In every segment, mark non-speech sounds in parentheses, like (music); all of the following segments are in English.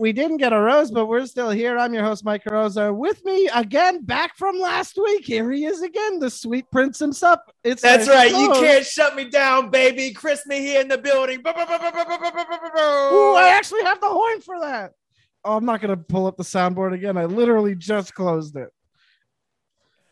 We didn't get a rose, but we're still here. I'm your host, Mike Rosa. With me again, back from last week. Here he is again, the sweet prince himself. It's That's right. You can't shut me down, baby. Chris Mejia in the building. Ooh, I actually have the horn for that. Oh, I'm not gonna pull up the soundboard again. I literally just closed it.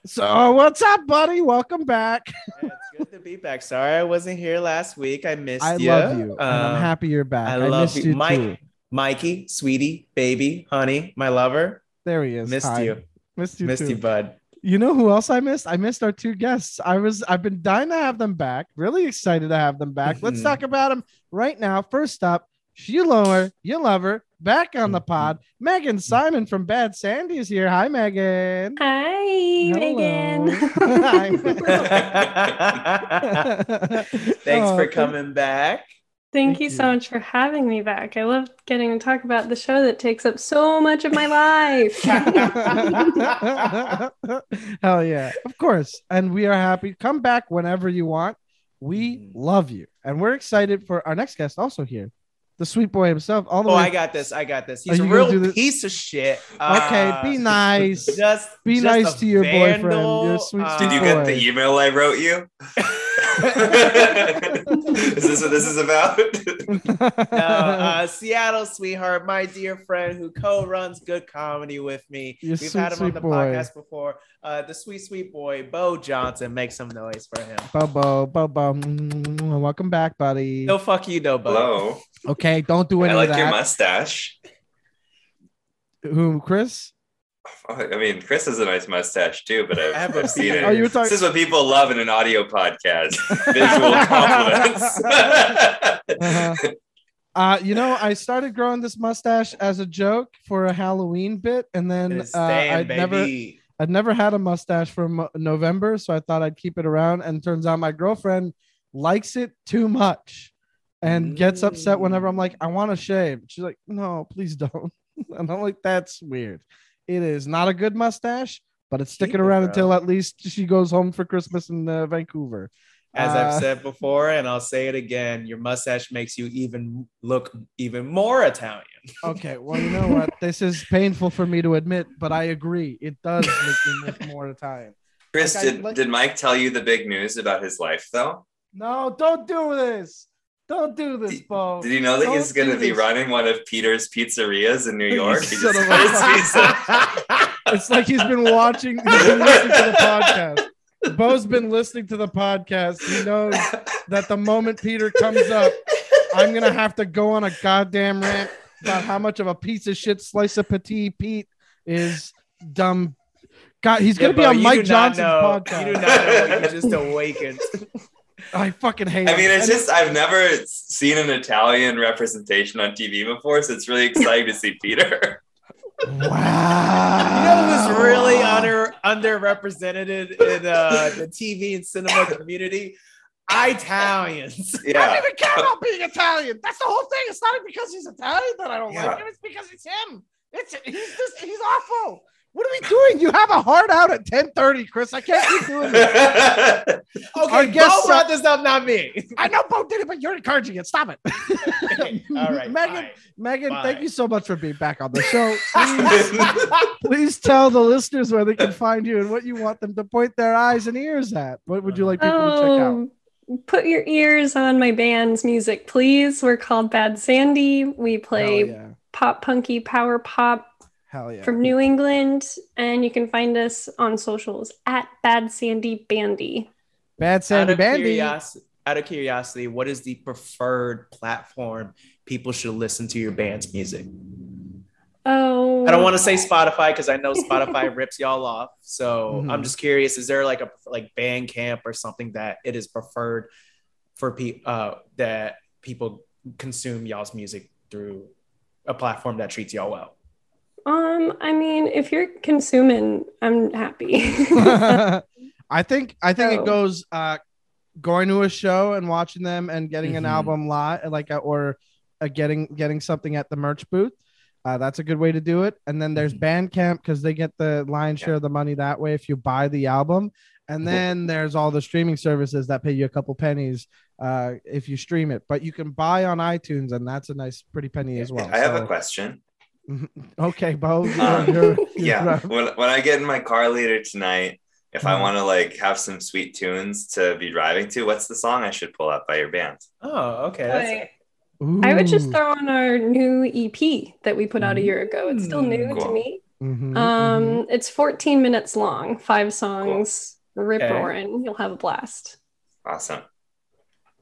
So, what's up, buddy? Welcome back. it's good to be back. Sorry I wasn't here last week. I missed I you. I love you, and I'm Um, happy you're back. I I, love missed you, you, Mike. Too. Mikey, sweetie, baby, honey, my lover. There he is. Missed Hi. you. Missed you Missed too. you, bud. You know who else I missed? I missed our two guests. I was I've been dying to have them back. Really excited to have them back. Let's Mhm. talk about them right now. First up, you lower, you love her, back on the pod. Megan Simon from Bad Sandy is here. Hi, Megan. Hi, Megan. (laughs) (laughs) Hi, Thanks Oh, for coming back. Thank Thank you you. so much for having me back. I love getting to talk about the show that takes up so much of my life. (laughs) Hell yeah. Of course. And we are happy. Come back whenever you want. We Mhm. love you. And we're excited for our next guest also here. The sweet boy himself. All the Oh, way. I got this. I got this. Are He's a real piece of shit. okay, Uh, be nice. Just Be just nice to your boyfriend, your sweet, uh, Did you boy. get the email I wrote you? (laughs) is this what this is about? no, uh, Seattle sweetheart, my dear friend who co-runs Good Comedy with me. Your We've sweet, had him on the boy. podcast before. Uh, the sweet, sweet boy, Bo Johnson. Make some noise for him. Bobo, Bobo. Mm, Welcome back, buddy. No, fuck you, no, Bo. Hello. Okay, don't do any I like of your mustache. Who, Chris? I mean, Chris has a nice mustache too, but I've, I have I've seen it. Oh, you were talking. This is what people love in an audio podcast: (laughs) visual (laughs) compliments. Uh-huh. Uh, you know, I started growing this mustache as a joke for a Halloween bit, and then uh, I'd never. I'd never had a mustache from November, so I thought I'd keep it around. And turns out my girlfriend likes it too much, and gets upset whenever I'm like, I want to shave. She's like, No, please don't. (laughs) And I'm like, That's weird. It is not a good mustache, but it's sticking Keep it, around bro. until at least she goes home for Christmas in uh, Vancouver. As Uh, I've said before, and I'll say it again, your mustache makes you even look even more Italian. (laughs) Okay, well, you know what? This is painful for me to admit, but I agree. It does make me look more Italian. Chris, Like, did, like- did Mike tell you the big news about his life, though? No, don't do this. Don't do this, Bo. Did you know that Don't he's going to be this. running one of Peter's pizzerias in New York? He just of a- got his visa. It's like he's been watching, he's been listening to the podcast. Bo's been listening to the podcast. He knows that the moment Peter comes up, I'm gonna have to go on a goddamn rant about how much of a piece of shit slice of petit Pete is dumb. God, he's gonna be on Mike Johnson's know- podcast. You do not know what you just awakened. I fucking hate. I him. mean, it's And- just, I've never seen an Italian representation on TV before, so it's really exciting to see Peter. wow. You know who's really under underrepresented in uh, the TV and cinema community? Italians. (laughs) I don't even care about being Italian. That's the whole thing. It's not because he's Italian that I don't Yeah. like him. It's because it's him. It's he's just he's awful. What are we doing? You have a heart out at 10:30, Chris. I can't keep doing this. (laughs) Our Okay, guest Bo brought this up, not me. I know Bo did it, but you're encouraging it. Stop it. (laughs) All right, Megan. fine. Megan, Fine. thank you so much for being back on the (laughs) show. Please, please tell the listeners where they can find you and what you want them to point their eyes and ears at. What would you like people to check out? Oh, put your ears on my band's music, please. We're called Bad Sandy. We play yeah. pop punky power pop Hell yeah. from New England, and you can find us on socials at Bad Sandy Bandy. Bad Sandy of Bandy. curiosity, out of curiosity, what is the preferred platform people should listen to your band's music? Oh, I don't want to say Spotify because I know Spotify (laughs) rips y'all off. So Mhm. I'm just curious: is there like a like Bandcamp or something that it is preferred for people uh, that people consume y'all's music through a platform that treats y'all well? Um, I mean, if you're consuming, I'm happy. (laughs) I think I think it Oh. goes uh going to a show and watching them and getting an Mhm. album live like uh, or uh, getting getting something at the merch booth. Uh, that's a good way to do it. And then there's Mhm. Bandcamp because they get the lion's share of the money that way if you buy the album. And then there's all the streaming services that pay you a couple pennies uh, if you stream it. But you can buy on iTunes, and that's a nice, pretty penny as well. I have So- a question. (laughs) Okay, Bo. you're- Um, you're- you're (laughs) Yeah, when when I get in my car later tonight, if I Mhm. want to like have some sweet tunes to be driving to, what's the song I should pull up by your band? Oh, okay. That's Like, I would just throw on our new EP that we put out a year ago. It's still new to Cool. me. Mhm, Um, mhm. it's 14 minutes long, five songs, rip Okay. roaring. You'll have a blast. Awesome.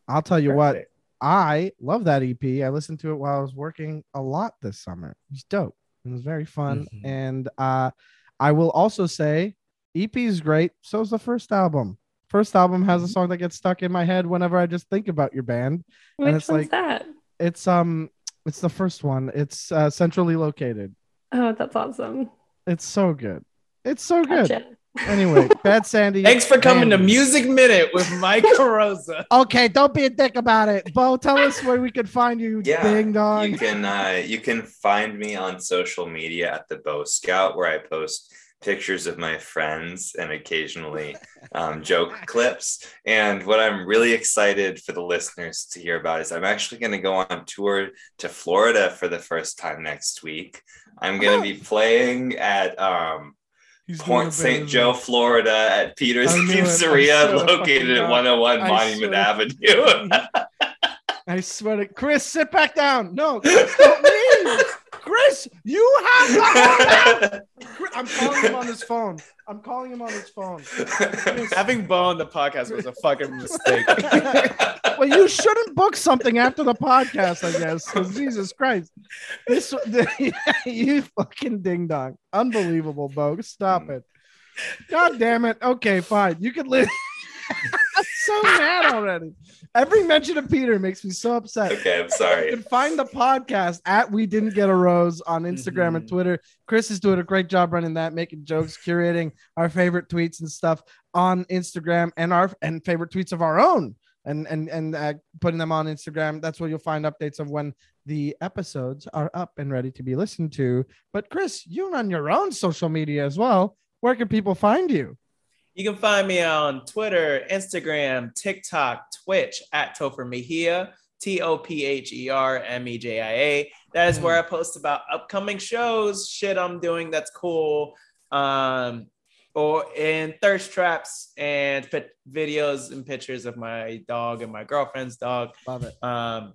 I'll tell you what. I love that EP. I listened to it while I was working a lot this summer. It was dope. It was very fun. Mhm. And uh, I will also say EP is great. So is the first album. First album has a song that gets stuck in my head whenever I just think about your band. Which it's one's like- that? It's um it's the first one. It's uh, centrally located. Oh, that's awesome. It's so good. It's so good. Gotcha. Anyway, Bad Sandy. Thanks for coming to Music Minute with Mike Rosa. (laughs) Okay, don't be a dick about it. Bo, tell us where we could find you, Yeah, ding dong. You can uh, you can find me on social media at the Bo Scout, where I post pictures of my friends and occasionally um, joke (laughs) clips. And what I'm really excited for the listeners to hear about is I'm actually going to go on tour to Florida for the first time next week. I'm going to be playing at um, He's Port St. Joe, Florida, at Peter's Pizzeria, (laughs) located at 101 I Monument Avenue. (laughs) I swear to Chris, sit back down. No, Chris, don't (laughs) leave. Chris, you have to hold out. I'm calling him on his phone. I'm calling him on his phone. Having Bo on the podcast was a fucking mistake. (laughs) well, you shouldn't book something after the podcast, I guess. 'cause Jesus Christ, this (laughs) you fucking ding dong, unbelievable, Bo. Stop hmm. it. God damn it. Okay, fine. You can live. (laughs) I'm so mad already. Every mention of Peter makes me so upset. okay, I'm sorry. You can find the podcast at We Didn't Get a Rose on Instagram and Mhm. Twitter. Chris is doing a great job running that, making jokes, curating our favorite tweets and stuff on Instagram and our and favorite tweets of our own and and and uh, putting them on Instagram. That's where you'll find updates of when the episodes are up and ready to be listened to. But Chris, you run your own social media as well. Where can people find you? You can find me on Twitter, Instagram, TikTok, Twitch at Topher Mejia, T O P H E R M E J I A. That is where I post about upcoming shows, shit I'm doing that's cool, um, or in thirst traps and videos and pictures of my dog and my girlfriend's dog. Love it. Um,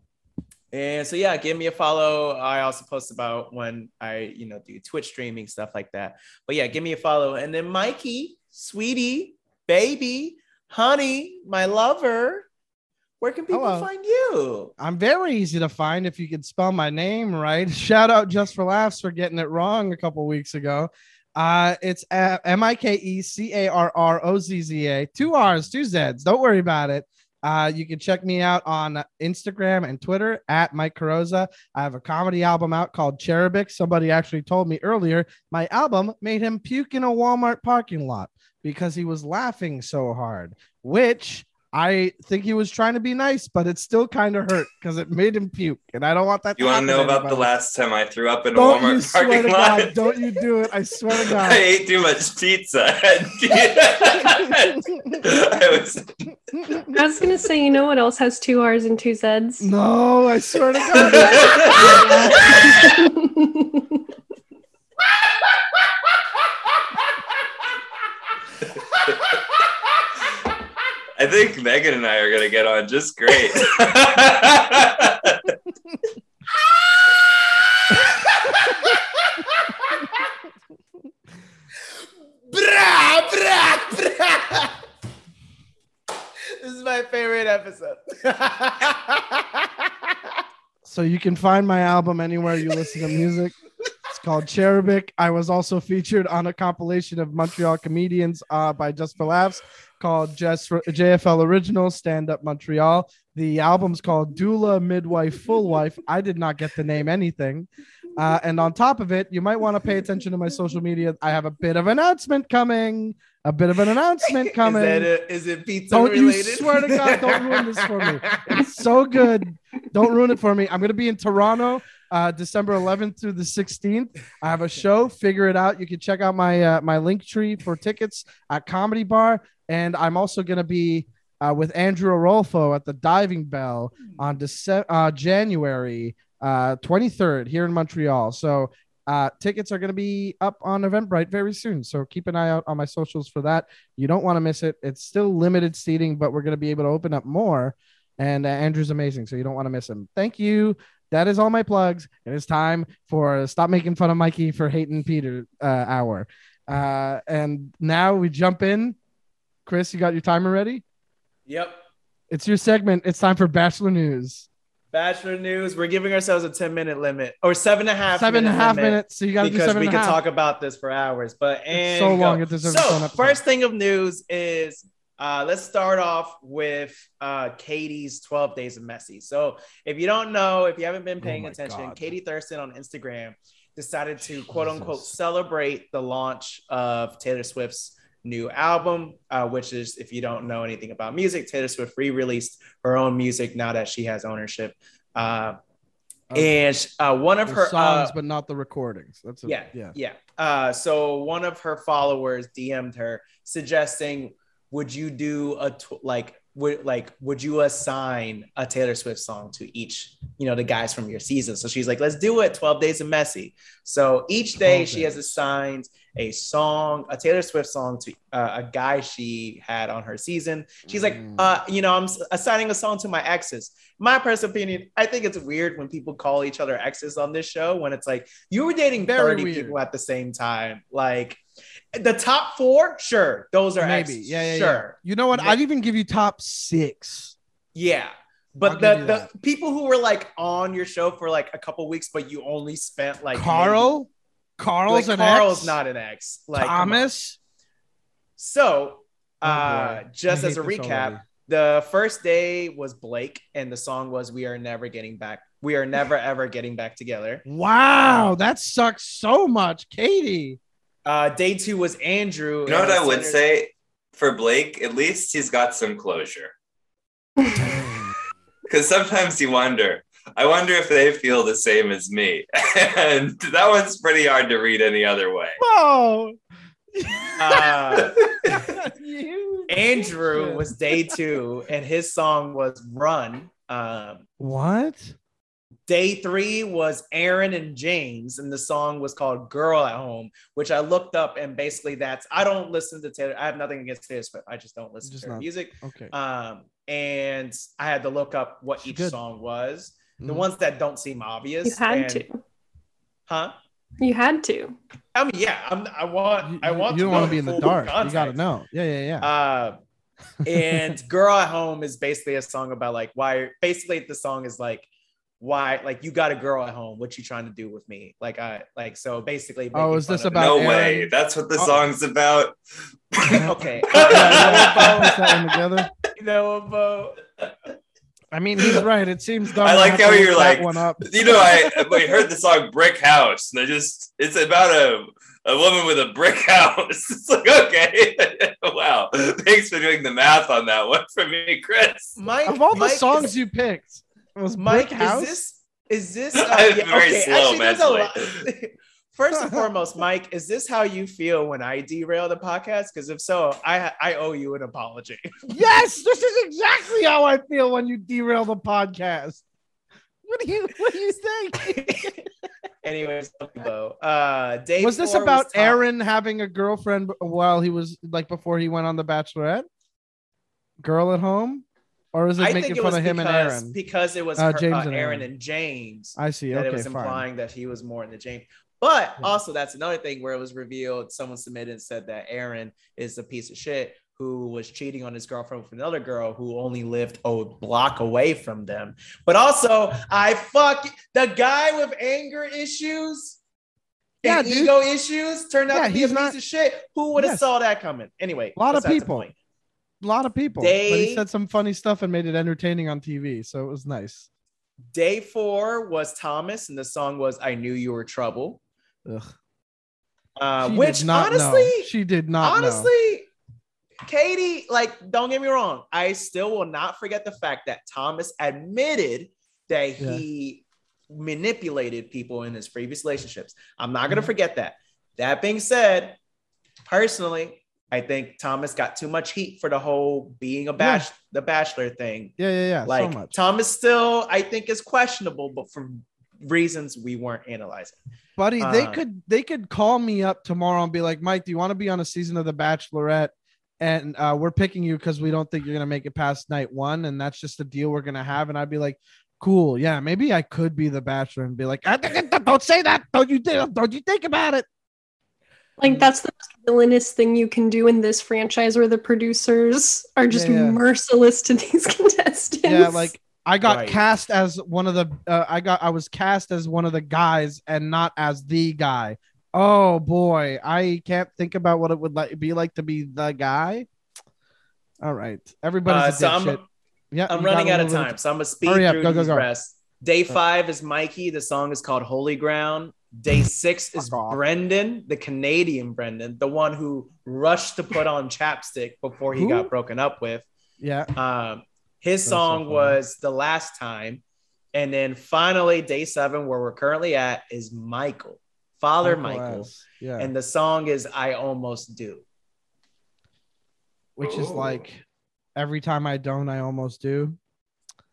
and so yeah, give me a follow. I also post about when I, you know, do Twitch streaming stuff like that. But yeah, give me a follow. And then Mikey, sweetie, baby, honey, my lover, where can people Hello. find you? I'm very easy to find if you could spell my name right. (laughs) Shout out just for laughs for getting it wrong a couple weeks ago. Uh, it's M I K E C A R R O Z Z A. Two R's, two Z's. Don't worry about it. Uh, you can check me out on Instagram and Twitter at Mike Carrozza. I have a comedy album out called Cherubic. Somebody actually told me earlier my album made him puke in a Walmart parking lot because he was laughing so hard, which I think he was trying to be nice, but it still kind of hurt because it made him puke. And I don't want that You want to know about the last time I threw up in a Don't you Walmart swear parking to lot? God. Don't you do it. I swear to (laughs) God, I ate too much pizza. (laughs) I was (laughs) I was gonna say, you know what else has two R's and two Z's? no, I swear to God. I think Megan and I are gonna get on just great. (laughs) Brah, brah, brah. This is my favorite episode. (laughs) so you can find my album anywhere you listen to music. Called Cherubic. I was also featured on a compilation of Montreal comedians uh, by Just for Laughs called Just JFL Original Stand Up Montreal. The album's called Doula Midwife Full Wife. I did not get to name anything. Uh, and on top of it, you might want to pay attention to my social media. I have a bit of announcement coming. A bit of an announcement (laughs) coming. Is, a, is it pizza Don't you swear to God, don't ruin this for me. It's so good. Don't ruin it for me. I'm going to be in Toronto uh, December 11th through the 16th. I have a show. Figure it out. You can check out my uh, my link tree for tickets at Comedy Bar. and I'm also going to be uh, with Andrew Arolfo at the Diving Bell on Dece- uh, January uh, 23rd here in Montreal. So uh, tickets are going to be up on Eventbrite very soon. So keep an eye out on my socials for that. You don't want to miss it. It's still limited seating, but we're going to be able to open up more. And uh, Andrew's amazing, so you don't want to miss him. Thank you. That is all my plugs. And it's time for stop making fun of Mikey for hating Peter uh, hour. Uh, and now we jump in. Chris, you got your timer ready? Yep. It's your segment. It's time for Bachelor News. Bachelor news. We're giving ourselves a 10 minute limit or seven and a half. Seven and a half minutes. So you got to do because seven we and can half. talk about this for hours. But and so long, go. it deserves its So first thing of news is uh, let's start off with uh, Katie's 12 Days of Messy. So if you don't know, if you haven't been paying Oh attention, God. Katie Thurston on Instagram decided to quote unquote celebrate the launch of Taylor Swift's new album, uh, which is, if you don't know anything about music, Taylor Swift re-released her own music now that she has ownership. Uh, Of and uh, one of the her songs, uh, but not the recordings. That's a, yeah, yeah. yeah. Uh, so one of her followers DM'd her suggesting, "Would you do a tw- like would like would you assign a Taylor Swift song to each you know the guys from your season?" So she's like, "Let's do it. Twelve Days of Messy." So each day she has assigned a song, a Taylor Swift song to uh, a guy she had on her season. She's like, Mm. uh, you know, I'm assigning a song to my exes. My personal opinion, I think it's weird when people call each other exes on this show when it's like you were dating Very 30 weird. people at the same time. Like the top four, sure, those are Maybe. Yeah, yeah, yeah. sure. You know what? Ma- I'd even give you top six. Yeah. I'll But the, the that. people who were like on your show for like a couple weeks, but you only spent like Carl? maybe- Carl's like an Carl's ex? not an ex. Like. Thomas? So Oh, uh boy. just as a recap, already. the first day was Blake, and the song was "We Are Never Getting Back." We are never ever getting back together. Wow, that sucks so much. Katie. Uh, day two was Andrew. You know what I would Senator- say for Blake? At least he's got some closure. (laughs) Because sometimes you wonder. I wonder if they feel the same as me. (laughs) and that one's pretty hard to read any other way. Whoa. Uh, (laughs) Andrew was day two, and his song was "Run." Um, What? Day three was Aaron and James, and the song was called Girl at Home, which I looked up. And basically, that's I don't listen to Taylor. I have nothing against Taylor Swift. I just don't listen Just to her not- music. Okay. Um, and I had to look up what She's each good. song was. The Mhm. ones that don't seem obvious. You had and- to. Huh? You had to. I mean, yeah, I'm, I want, You, I want. you don't want to be in the full dark. You got to know. Yeah, yeah, yeah. Uh, and (laughs) "Girl at Home" is basically a song about like why. Basically, the song is like why, like you got a girl at home. What you trying to do with me? Like I, like so basically. Oh, is this about no Aaron? way. That's what the Oh. song's about. okay. (laughs) yeah, Uh, put that one together. (laughs) you know, Bo. I mean, he's right. It seems dumb. I like how you're like- one up. You know, I, I heard the song Brick House, and I just, it's about a, a woman with a brick (laughs) house. It's like, okay. wow. Thanks for doing the math on that one for me, Chris. Mike, Of all the Mike songs is, you picked, was Mike, Brick House. is this is this? Uh, (laughs) I'm yeah, very okay, slow actually, there's a lot. (laughs) First and (laughs) foremost, Mike, is this how you feel when I derail the podcast? Because if so, I I owe you an apology. Yes, this is exactly how I feel when you derail the podcast. What do you What do you think? Anyways, Uh, day was this four about Tom- Aaron having a girlfriend while he was like before he went on the Bachelorette? Girl at home, or is it I making it fun was of him and Aaron? because it was Uh, her- James uh, and Aaron and James. I see. that Okay, it was fine. implying that he was more in the James. But Yeah. also, that's another thing where it was revealed. Someone submitted and said that Aaron is a piece of shit who was cheating on his girlfriend with another girl who only lived a block away from them. But also, I fuck the guy with anger issues. Yeah, and ego issues turned out Yeah, to be a piece not- of shit. Who would have Yes. saw that coming? Anyway, A lot of people. A lot of people. but he said some funny stuff and made it entertaining on TV, so it was nice. Day four was Thomas, and the song was "I Knew You Were Trouble," Ugh. uh, which not know. honestly, she did not know. honestly, Katie, like, don't get me wrong. I still will not forget the fact that Thomas admitted that Yeah. he manipulated people in his previous relationships. I'm not going to Mhm. forget that. That being said, personally, I think Thomas got too much heat for the whole being a bash the bachelor thing. Yeah, yeah, yeah. like so much. Thomas still, I think, is questionable, but for reasons we weren't analyzing. buddy they Uh, could they could call me up tomorrow and be like mike do you want to be on a season of the bachelorette and uh, we're picking you because we don't think you're gonna make it past night one and that's just the deal we're gonna have and i'd be like cool yeah maybe i could be the bachelor and be like "Ah, don't say that don't you think don't you think about it Like that's the most villainous thing you can do in this franchise where the producers are just Yeah, yeah. merciless to (laughs) these contestants. yeah like i got Right. cast as one of the uh, i got i was cast as one of the guys and not as the guy oh boy i can't think about what it would like be like to be the guy all right everybody's Uh, a so I'm. Yeah, I'm running out of little time, so I'm gonna speed Hurry up, through go, go, these go. rest. Day five is Mikey. The song is called Holy Ground. Day six is Fuck off. Brendan, the Canadian Brendan, the one who rushed to put on chapstick before he Who? got broken up with. Yeah. Um, his That's so song funny. was The Last Time. And then finally, day seven, where we're currently at, is Michael, Father Michael. S. Yeah. And the song is I Almost Do. which is Ooh. like every time I don't, I almost do.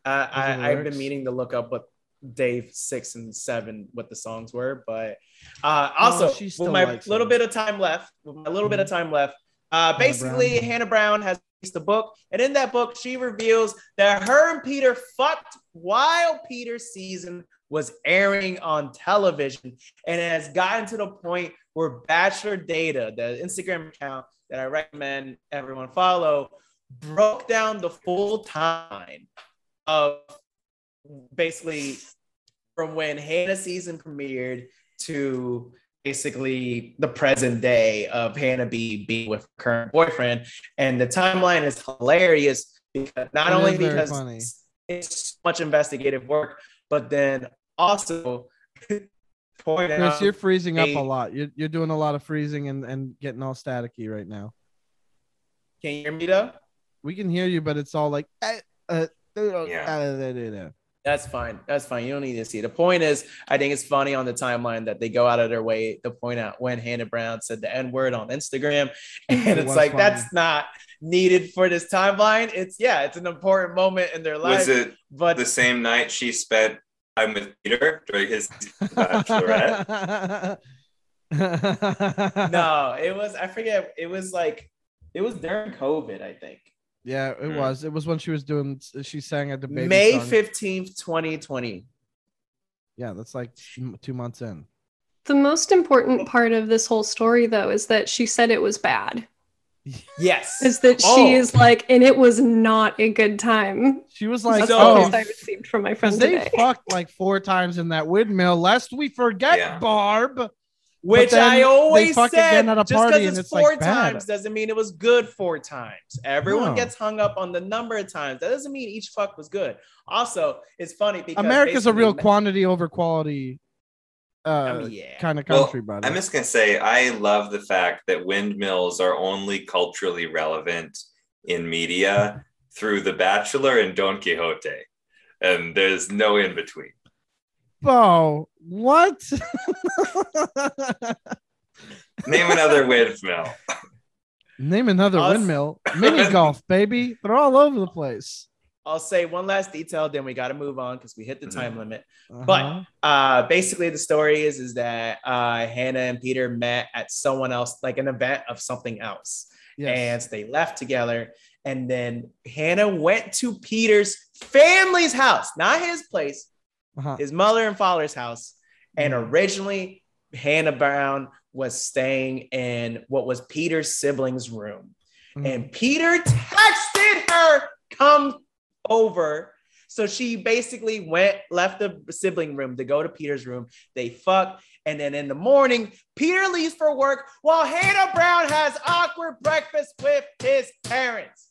Uh, the I, I've been lyrics? meaning to look up what day six and seven what the songs were, but uh, also Oh, with my little bit of time left, with my little bit of time left, uh, Hannah basically Brown. Hannah Brown has released a book, and in that book she reveals that her and Peter fucked while Peter's season was airing on television, and it has gotten to the point where Bachelor Data, the Instagram account that I recommend everyone follow, broke down the full time of basically from when Hannah season premiered to basically the present day of Hannah B being with her current boyfriend. And the timeline is hilarious because not It only because funny. it's so much investigative work, but then also (laughs) point Chris, out you're freezing up a lot. You're, you're doing a lot of freezing and, and getting all staticky right now. can you hear me though? We can hear you, but it's all like, eh, uh, uh, Yeah. uh, uh, uh, uh. That's fine. That's fine. You don't need to see. The point is, I think it's funny on the timeline that they go out of their way to point out when Hannah Brown said the N word on Instagram. (laughs) And It it's like, funny. that's not needed for this timeline. It's, yeah, it's an important moment in their life. Was it but the same night she spent time with Peter during his bachelorette? (laughs) no, it was, I forget, it was like, it was during COVID, I think. Yeah, it Hmm. was. It was when she was doing. She sang at the baby May 15th, 2020. Yeah, that's like two months in. The most important part of this whole story, though, is that she said it was bad. (laughs) Yes. Is that Oh. she is like, and it was not a good time. She was like, That's so- "Oh, I received from my friend they today. fucked like four times in that windmill. Lest we forget, Yeah. Barb. Which I always said, again at a just because and it's it's, like, four bad. times doesn't mean it was good four times. Everyone No. gets hung up on the number of times. That doesn't mean each fuck was good. Also, it's funny because America's a real quantity over quality uh, I mean, yeah. kind of country, Well, country, brother. I'm just gonna say I love the fact that windmills are only culturally relevant in media through The Bachelor and Don Quixote, and there's no in between. Bo, what? (laughs) Name another windmill. Name another Us- windmill. Mini (laughs) golf, baby. They're all over the place. I'll say one last detail, then we got to move on because we hit the Mm-hmm. time limit. Uh-huh. But uh, basically, the story is is that uh, Hannah and Peter met at someone else, like an event of something else. yes. and they left together. And then Hannah went to Peter's family's house, not his place, uh-huh. his mother and father's house. And Mhm. originally, Hannah Brown was staying in what was Peter's siblings' room. Mhm. And Peter texted her, come over. So she basically went, left the sibling room to go to Peter's room. They fucked. And then in the morning, Peter leaves for work while Hannah Brown has awkward breakfast with his parents.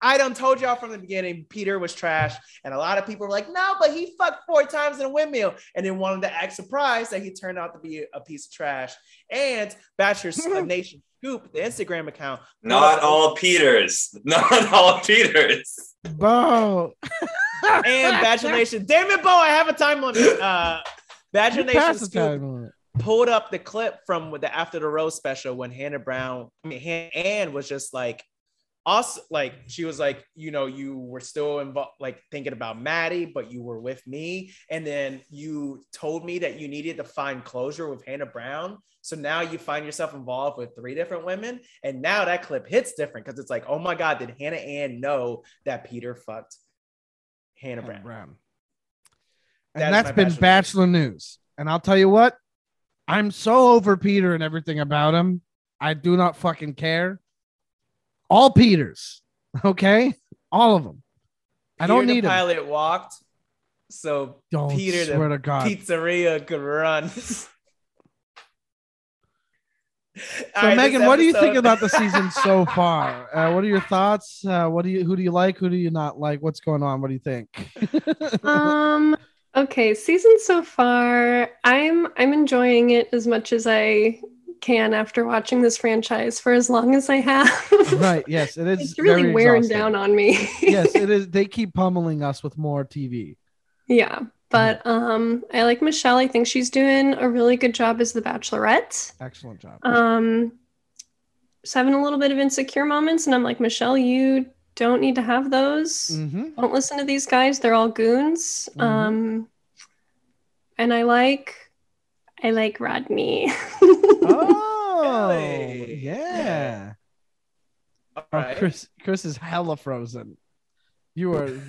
I done told y'all from the beginning, Peter was trash. And a lot of people were like, no, but he fucked four times in a windmill. And then wanted to act surprised that he turned out to be a piece of trash. And Bachelor (laughs) Nation Scoop, the Instagram account, Not all Peters. (laughs) Not all Peters. Bo. (laughs) and Bachelor Nation. Damn it, Bo, I have a time limit. Uh, Bachelor Nation the Scoop time pulled up the clip from the After the Rose special when Hannah Brown, I mean, Han- Anne was just like, us like she was like you know you were still involved like thinking about maddie but you were with me and then you told me that you needed to find closure with hannah brown so now you find yourself involved with three different women and now that clip hits different because it's like oh my god did hannah ann know that peter fucked hannah brown, Brown. That And that's been bachelor Bachelor news. And I'll tell you what, I'm so over Peter and everything about him. I do not fucking care. All Peters, okay? All of them. I don't Peter need the him. pilot walked so Don't Peter the swear to God. pizzeria could run (laughs) So Megan, what do you think about the season (laughs) so far? Uh, what are your thoughts? Uh, what do you who do you like? Who do you not like? What's going on? What do you think? (laughs) um okay season so far i'm i'm enjoying it as much as i can after watching this franchise for as long as i have (laughs) right. Yes, it is. it's really wearing exhausting. down on me (laughs) yes, it is. They keep pummeling us with more TV. yeah but um i like michelle i think she's doing a really good job as the bachelorette Excellent job. um just having a little bit of insecure moments and i'm like michelle you don't need to have those hmm don't listen to these guys they're all goons Mhm. um and i like i like rodney Oh, Really? yeah. All Oh. Chris, Chris is hella frozen. You were,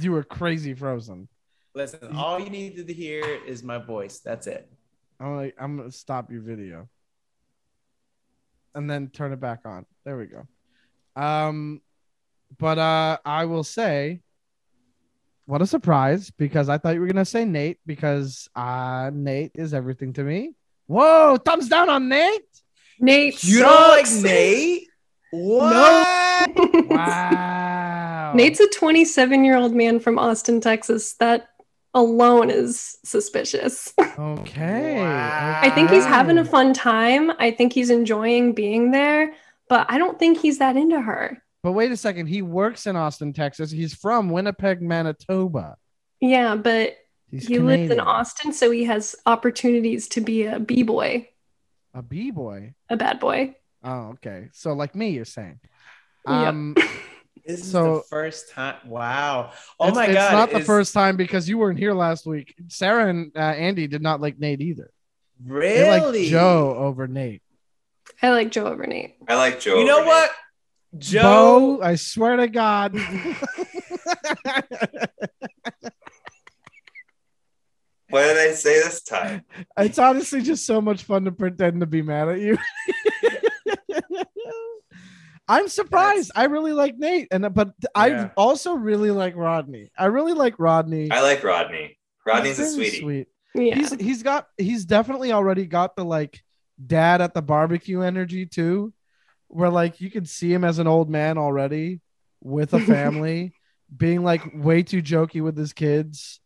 you were crazy frozen. Listen, all you needed to hear is my voice. That's it. I'm like, I'm gonna stop your video, and then turn it back on. There we go. Um, but uh, I will say, what a surprise! Because I thought you were gonna say Nayte, because uh, Nayte is everything to me. Whoa! Thumbs down on Nayte. nayte You don't like sucks. Nayte? What? (laughs) (laughs) Wow. nayte's a 27 year old man from austin texas that alone is suspicious (laughs) Okay. Wow. i think he's having a fun time i think he's enjoying being there but i don't think he's that into her But wait a second. He works in Austin, Texas. He's from Winnipeg, Manitoba. yeah but He's he lives in austin so he has opportunities to be a b-boy A b boy. a bad boy Oh, okay. So like me, you're saying. Yep. Um, (laughs) This is So- the first time. Wow. Oh my it's god. It's not the is- first time because you weren't here last week. Sarah and uh, Andy did not like Nayte either. They Really? like Joe over Nayte. i like joe over nayte I like Joe. You know over what? Joe. Bo, I swear to God. What did I say this time? it's honestly just so much fun to pretend to be mad at you. (laughs) I'm surprised. I really like Nayte, and but I Yeah. also really like Rodney. I really like Rodney. I like Rodney. Rodney's a He's very sweetie. Sweet. yeah He's he's got he's definitely already got the like dad at the barbecue energy too, where like you can see him as an old man already with a family, (laughs) being like way too jokey with his kids,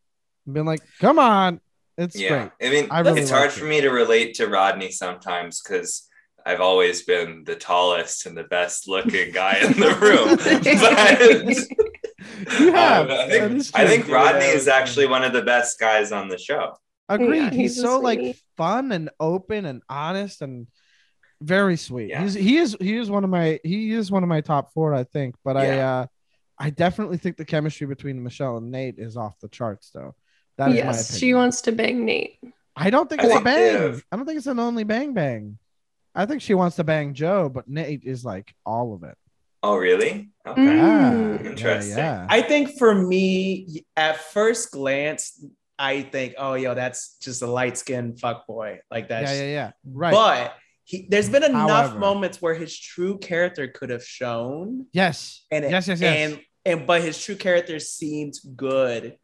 being like, "Come on, it's Yeah, great." I mean, I really it's hard like for me to relate to Rodney sometimes because I've always been the tallest and the best looking guy in the room. (laughs) but You have. um, I think, I think Rodney that is was- actually one of the best guys on the show. Agreed. Yeah, he's, he's a so like fun and open and honest and very sweet. Yeah. He's he is he is one of my he is one of my top four, I think. But I uh I definitely think the chemistry between Michelle and Nayte is off the charts though. That is my yes, opinion. she wants to bang Nayte. I don't think I it's a think they bang. have- I don't think it's an only bang bang. I think she wants to bang Joe, but Nayte is like all of it. Oh, really? Okay. Mm. Yeah, Interesting. Yeah, I think for me, at first glance, I think, oh, yo, that's just a light skinned fuck boy. Like that. yeah, that's yeah, yeah. Right. But he, there's been enough However- moments where his true character could have shown, yes. and it- yes, yes, yes. and and but his true character seemed good.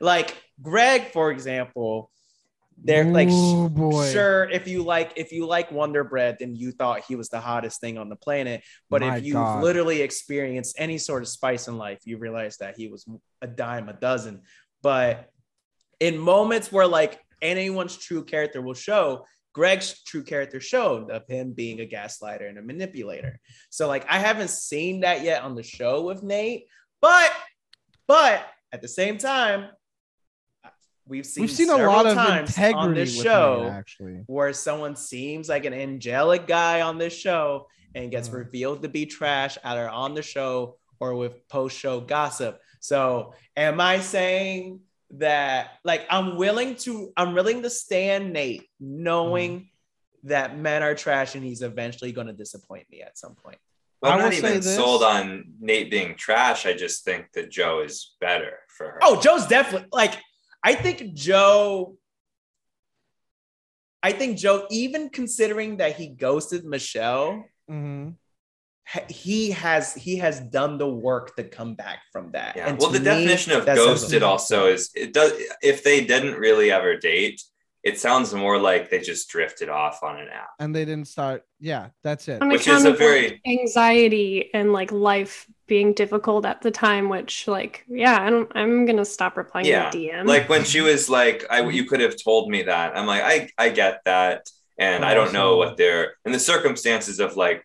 Like Greg, for example, they're like Ooh, boy. sure if you like if you like Wonder Bread, then you thought he was the hottest thing on the planet. But My if you've God. literally experienced any sort of spice in life, you realize that he was a dime a dozen. But in moments where like anyone's true character will show, Greg's true character showed of him being a gaslighter and a manipulator. So like I haven't seen that yet on the show with Nayte, but but at the same time, we've seen We've seen a lot of times integrity on this show Nayte, actually. where someone seems like an angelic guy on this show and gets Uh. revealed to be trash either on the show or with post-show gossip. So am I saying that like I'm willing to I'm willing to stand Nayte knowing Mm-hmm. that men are trash and he's eventually going to disappoint me at some point. Well, I'm not even sold on Nayte being trash. I just think that Joe is better for her. Oh, Joe's definitely like I think Joe I think Joe even considering that he ghosted Michelle Mhm. Ha- he has he has done the work to come back from that. Yeah. And Well, the me, definition of that says a ghosted also is it does if they didn't really ever date, it sounds more like they just drifted off on an app. And they didn't start. Yeah, that's it. On Which is a very- anxiety and like life being difficult at the time, which like yeah, I don't I'm gonna stop replying Yeah, to DM. Like when she was like, I mm-hmm. you could have told me that. I'm like, I I get that. And But I don't oh, know what they're in the circumstances of like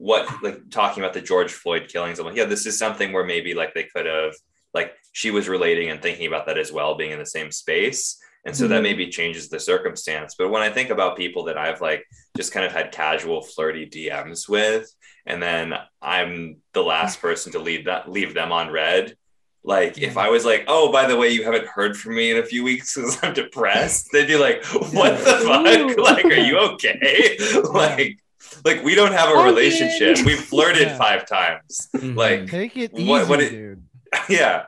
what like talking about the George Floyd killings. I'm like, yeah, this is something where maybe like they could have like she was relating and thinking about that as well, being in the same space. And so that Mhm. maybe changes the circumstance. But when I think about people that I've like just kind of had casual flirty DMs with, and then I'm the last (laughs) person to leave that leave them on red. Like if I was like, oh, by the way, you haven't heard from me in a few weeks because I'm depressed, they'd be like, what the (laughs) fuck? (laughs) Like, are you okay? like, like we don't have a relationship. good. We've (laughs) flirted Yeah. five times. Mm-hmm. Like, Take it easy, What- what it- dude. (laughs) yeah.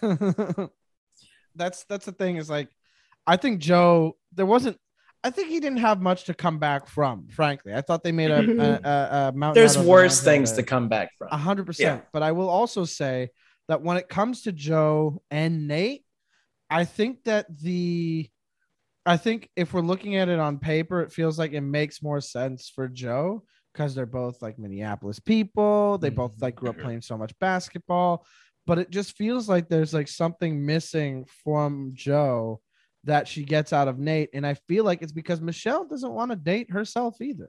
(laughs) that's that's the thing is like I think Joe there wasn't I think he didn't have much to come back from frankly I thought they made a, a, mm-hmm. a, a mountain There's out of worse molehill things to come back from. A hundred percent. But I will also say that when it comes to Joe and Nayte, I think that the I think if we're looking at it on paper, it feels like it makes more sense for Joe because they're both like Minneapolis people. They mm-hmm. both like grew up playing so much basketball, but it just feels like there's like something missing from Joe that she gets out of Nayte. And I feel like it's because Michelle doesn't want to date herself either.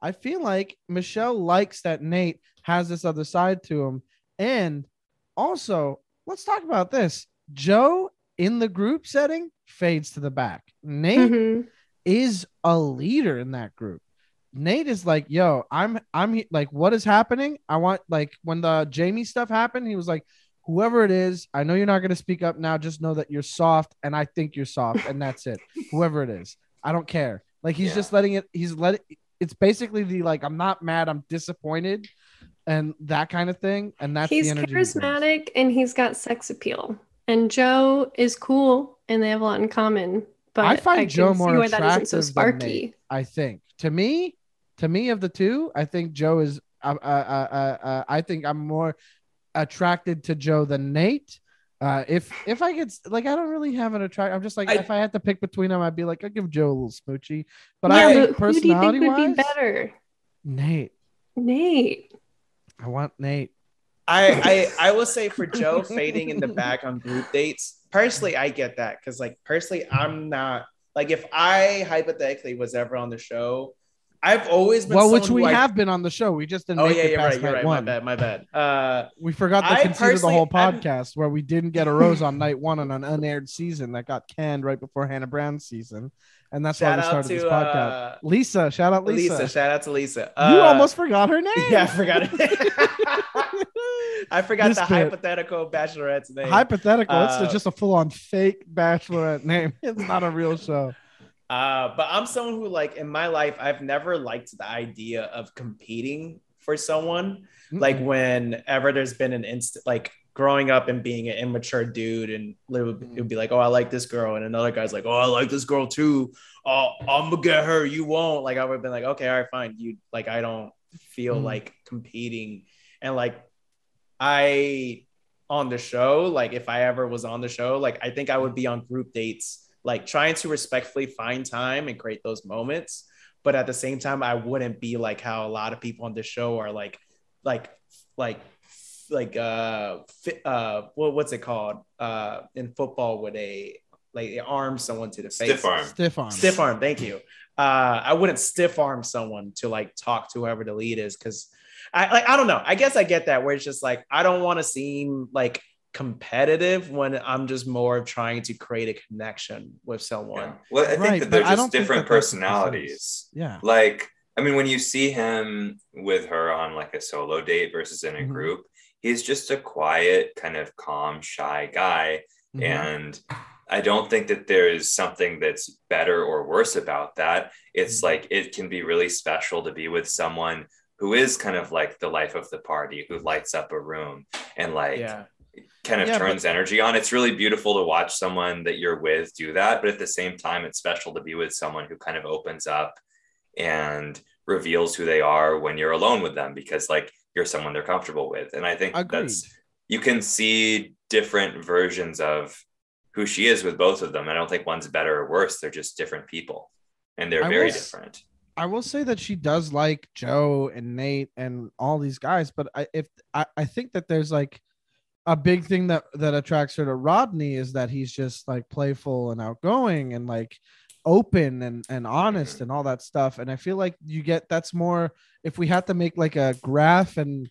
I feel like Michelle likes that Nayte has this other side to him. And also, let's talk about this. Joe in the group setting fades to the back. Nayte Mhm. is a leader in that group. Nayte is like, yo, I'm I'm like, what is happening? I want like when the Jamie stuff happened, he was like, whoever it is, I know you're not gonna speak up now. Just know that you're soft, and I think you're soft, and that's it. (laughs) whoever it is, I don't care. Like he's Yeah. just letting it. He's letting. It's basically the like, I'm not mad, I'm disappointed, and that kind of thing. And that's he's the energy. he charismatic and he's got sex appeal. And Joe is cool and they have a lot in common. But I find can Joe see more why that isn't so attractive than sparky. Nayte. I think to me, to me of the two, I think Joe is. Uh, uh, uh, uh, uh, I think I'm more attracted to Joe than Nayte. Uh, if if I get like, I don't really have an attract. I'm just like, I- if I had to pick between them, I'd be like, I'd give Joe a little smoochy. But yeah, I but who do you think personality would be wise, better? Nayte. Nayte. I want Nayte. I, I (laughs) I will say for Joe fading in the back on group dates, personally, I get that because like personally, I'm not like if I hypothetically was ever on the show, I've always been Well, which we I- have been on the show. We just didn't Oh make yeah, it you're past right. You're right. My one. bad. My bad. Uh, We forgot to I consider the whole I'm- podcast where we didn't get a rose on night one on an unaired season that got canned right before Hannah Brown's season, and that's why we started to this podcast. uh, Lisa, shout out Lisa. Lisa. Shout out to Lisa. you Uh, almost forgot her name. Yeah, I forgot it. (laughs) I forgot This the bit. hypothetical bachelorette's name. Hypothetical. Uh, it's just a full-on fake bachelorette name. (laughs) It's not a real (laughs) show. Uh, but I'm someone who, like, in my life, I've never liked the idea of competing for someone. Like, whenever there's been an instant, like, growing up and being an immature dude, and it would, it would be like, oh, I like this girl. And another guy's like, oh, I like this girl too. Oh, I'm gonna get her. You won't. Like, I would have been like, okay, all right, fine. You, like, I don't feel Mm. like competing. And, like, I, on the show, like, if I ever was on the show, like, I think I would be on group dates like trying to respectfully find time and create those moments but at the same time i wouldn't be like how a lot of people on this show are like like like like uh fi- uh what, what's it called uh in football would they like they arm someone to the face Stiff arm. Stiff arm. stiff arm thank you uh i wouldn't stiff arm someone to like talk to whoever the lead is because i like i don't know i guess i get that where it's just like i don't want to seem like competitive when I'm just more of trying to create a connection with someone. Yeah. Well, I think Right, that but they're just different that that's the personalities. Yeah. Like, I mean, when you see him with her on like a solo date versus in a Mhm. group, he's just a quiet, kind of calm, shy guy. Mhm. And I don't think that there is something that's better or worse about that. It's Mhm. like it can be really special to be with someone who is kind of like the life of the party, who lights up a room and like Yeah. Kind of Yeah, but- turns energy on. It's really beautiful to watch someone that you're with do that. But at the same time, it's special to be with someone who kind of opens up and reveals who they are when you're alone with them because like you're someone they're comfortable with. And I think Agreed. that's you can see different versions of who she is with both of them. I don't think one's better or worse. They're just different people. And they're I very will different. I will say that she does like Joe and Nayte and all these guys, but I if I, I think that there's like a big thing that that attracts her to Rodney is that he's just like playful and outgoing and like open and and honest Mhm. and all that stuff. And I feel like you get that's more if we had to make like a graph and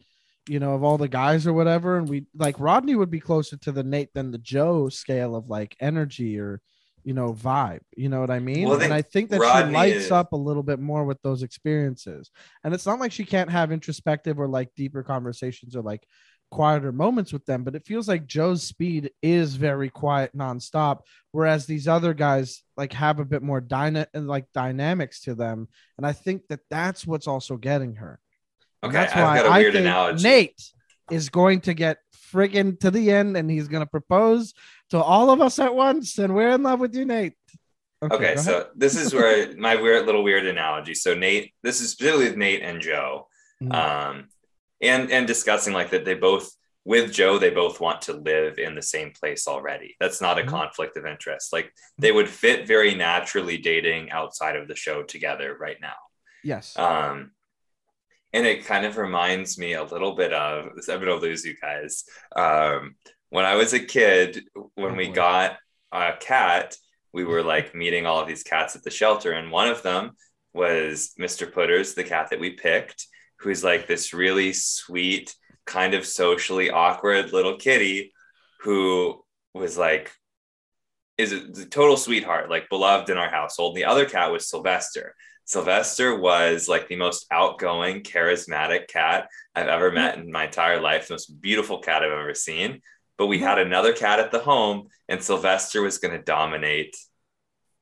you know of all the guys or whatever, and we like Rodney would be closer to the Nayte than the Joe scale of like energy or you know vibe. You know what I mean? Well, and I think that Rodney she lights is- up a little bit more with those experiences. And it's not like she can't have introspective or like deeper conversations or like quieter moments with them, but it feels like Joe's speed is very quiet nonstop, whereas these other guys like have a bit more dyna- like dynamics to them. And I think that that's what's also getting her. And Okay, that's I've why got a I think analogy. Nayte is going to get friggin' to the end and he's going to propose to all of us at once. And we're in love with you, Nayte. Okay, ahead. so this is where my weird little weird analogy. So Nayte, this is specifically with Nayte and Joe. Mhm. um, and and discussing like that they both with Joe they both want to live in the same place already. That's not a Mhm. conflict of interest. Like they would fit very naturally dating outside of the show together right now. yes. Um, and it kind of reminds me a little bit of I'm gonna lose you guys. Um, when I was a kid, when Oh, we boy. got a cat, we were like meeting all of these cats at the shelter, and one of them was Mr. Putters, the cat that we picked, who's like this really sweet, kind of socially awkward little kitty who was like is a, total sweetheart, like beloved in our household. The other cat was Sylvester. Sylvester was like the most outgoing, charismatic cat I've ever met in my entire life, the most beautiful cat I've ever seen. But we had another cat at the home, and Sylvester was going to dominate.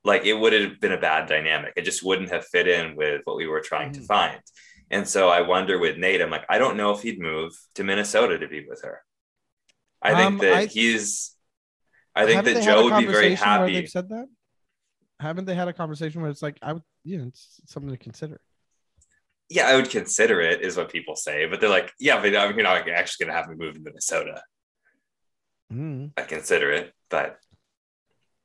Like it would have been a bad dynamic. It just wouldn't have fit in with what we were trying to Mhm. find. And so I wonder with Nayte, I'm like, I don't know if he'd move to Minnesota to be with her. I think Um, that I- he's, I think that they had a Joe would be very conversation where happy. They've said that. Haven't they had a conversation where it's like I would, you know, it's something to consider. yeah, I would consider it, is what people say. But they're like, yeah, but you're not actually going to have me move to Minnesota. Mm. I consider it, but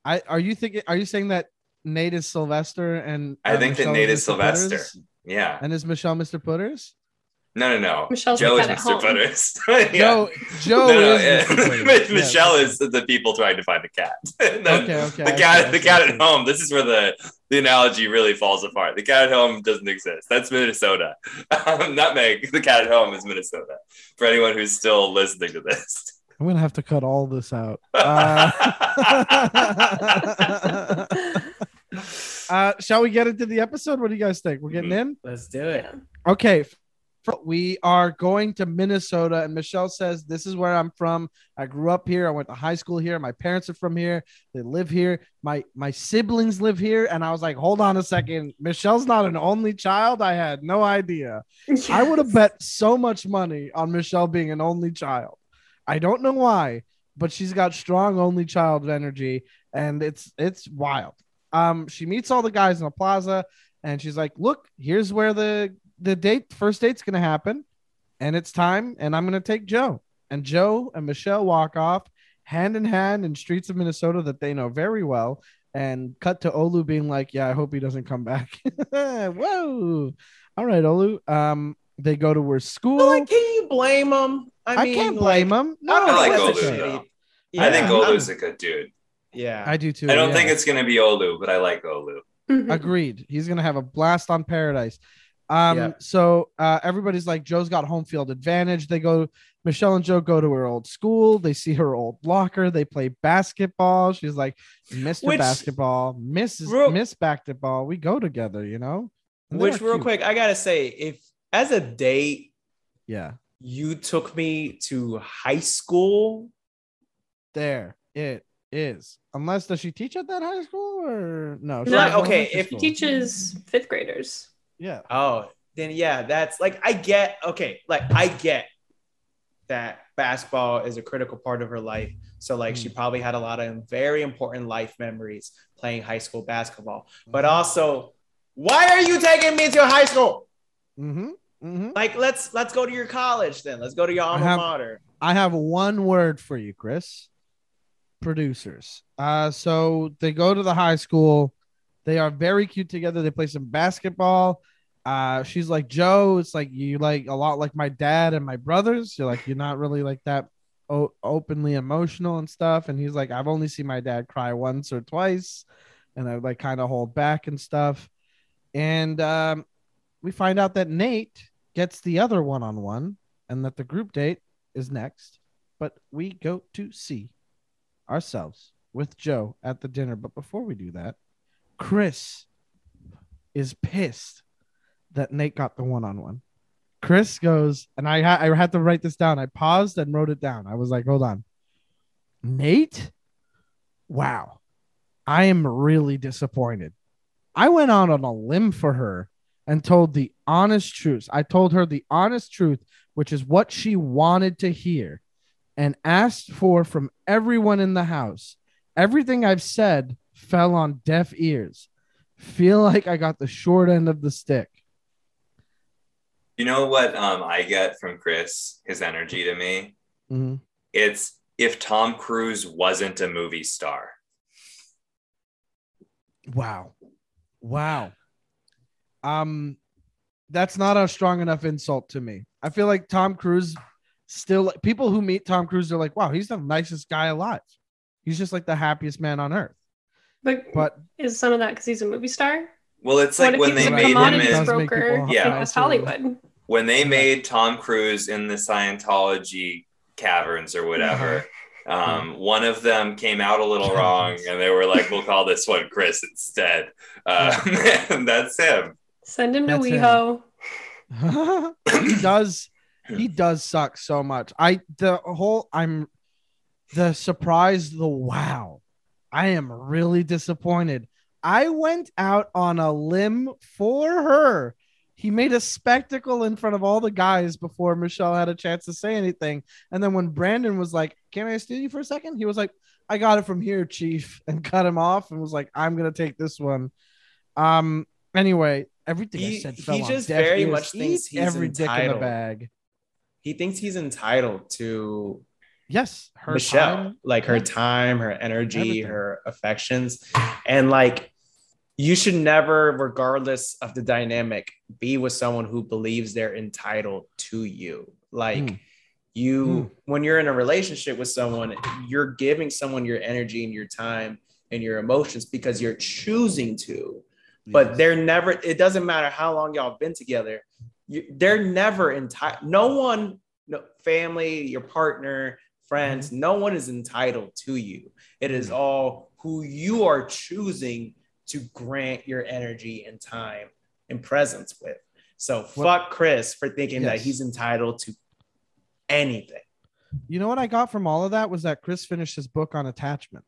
I are you thinking? Are you saying that Nayte is Sylvester and I uh, think that Nayte is Sylvester. Putters? yeah, And is Michelle Mr. Putters? no, no, no. Michelle's Joe is at Mr. home. Putters. (laughs) yeah. Joe, Joe no, no, is yeah. Mr. (laughs) Putters. Michelle Yeah. is the people trying to find the cat. (laughs) And Okay, okay. The cat, see, the cat I at home. This is where the the analogy really falls apart. The cat at home doesn't exist. That's Minnesota. Um, Nutmeg. The cat at home is Minnesota. For anyone who's still listening to this. I'm gonna have to cut all this out. Uh, uh, shall we get into the episode? What do you guys think? We're getting in. Let's do it. Okay. We are going to Minnesota, and Michelle says, This is where I'm from. I grew up here. I went to high school here. My parents are from here. They live here. My my siblings live here. And I was like, Hold on a second. Michelle's not an only child. I had no idea. (laughs) I would have bet so much money on Michelle being an only child. I don't know why, but she's got strong only child energy, and it's it's wild. Um, she meets all the guys in the plaza, and she's like, "Look, here's where the the date first date's gonna happen, and it's time, and I'm gonna take Joe." And Joe and Michelle walk off hand in hand in streets of Minnesota that they know very well. And cut to Olu being like, "Yeah, I hope he doesn't come back." (laughs) Whoa! All right, Olu. Um, they go to her school. But like, can you blame him? I, mean, can't blame like, him. No, I don't like Olu, that's a I think Olu's a good dude. Yeah. I do too. I don't yeah. think it's gonna be Olu, but I like Olu. Mhm. agreed. He's gonna have a blast on Paradise. Um, Yeah. so uh, everybody's like, Joe's got home field advantage. They go, Michelle and Joe go to her old school. They see her old locker. They play basketball. She's like, Mr. Which- Basketball, Mrs. Real- Miss Basketball. We go together, you know? And Which, real cute. quick, I gotta say, if as a date Yeah. you took me to high school, There it is. Unless does she teach at that high school or no? No. Okay, elementary if He teaches fifth graders. yeah. oh, then yeah, that's like I get. Okay, like I get that basketball is a critical part of her life. So like Mm. she probably had a lot of very important life memories playing high school basketball. But Mm-hmm. also, why are you taking me to high school? Mm-hmm. Mm-hmm. Like let's let's go to your college then. Let's go to your alma have- mater. I have one word for you, Chris. Producers. Uh, so they go to the high school. They are very cute together. They play some basketball. Uh, she's like Joe. It's like you like a lot like my dad and my brothers. You're like you're not really like that o- openly emotional and stuff. And he's like, I've only seen my dad cry once or twice, and I like kind of hold back and stuff. And um, we find out that Nayte gets the other one on one, and that the group date is next. But we go to see ourselves with Joe at the dinner. But before we do that, Chris is pissed that Nayte got the one on one. Chris goes, and I, ha- I had to write this down. I paused and wrote it down. I was like, hold on. Nayte? Wow. I am really disappointed. I went out on a limb for her and told the honest truth. I told her the honest truth, which is what she wanted to hear, and asked for from everyone in the house. Everything I've said fell on deaf ears. Feel like I got the short end of the stick. You know what um, I get from Chris, his energy to me? Mhm. It's if Tom Cruise wasn't a movie star. Wow. Wow. Um that's not a strong enough insult to me. I feel like Tom Cruise still people who meet Tom Cruise are like, "Wow, he's the nicest guy alive." He's just like the happiest man on earth. But, But is some of that because he's a movie star? Well, it's like when they made him commodities Does in broker Yeah. in West Hollywood? when they made Tom Cruise in the Scientology caverns or whatever. Um, one of them came out a little (laughs) wrong, and they were like, "We'll call this one Chris instead." Uh, (laughs) and that's him. Send him to That's. WeHo. (coughs) he does he does suck so much. I the whole I'm the surprise, the wow. I am really disappointed. I went out on a limb for her. He made a spectacle in front of all the guys before Michelle had a chance to say anything. And then when Brandon was like, Can I steal you for a second? He was like, I got it from here, Chief, (laughs) and cut him off and was like, I'm gonna take this one. Um anyway, everything I He- said he fell on just very ears. much thinks he's every dick in the bag. He thinks he's entitled to Yes, her Michelle, time. like her time, her energy, Everything. her affections. And like you should never, regardless of the dynamic, be with someone who believes they're entitled to you. Like Mm. you, Mm. when you're in a relationship with someone, you're giving someone your energy and your time and your emotions because you're choosing to. But Yes. they're never, it doesn't matter how long y'all been together, you, they're never entitled. No one, no family, your partner, friends, mm-hmm. no one is entitled to you. It is mm-hmm. all who you are choosing to grant your energy and time and presence with. So What- fuck Chris for thinking that he's entitled to anything. You know what I got from all of that was that Chris finished his book on attachment.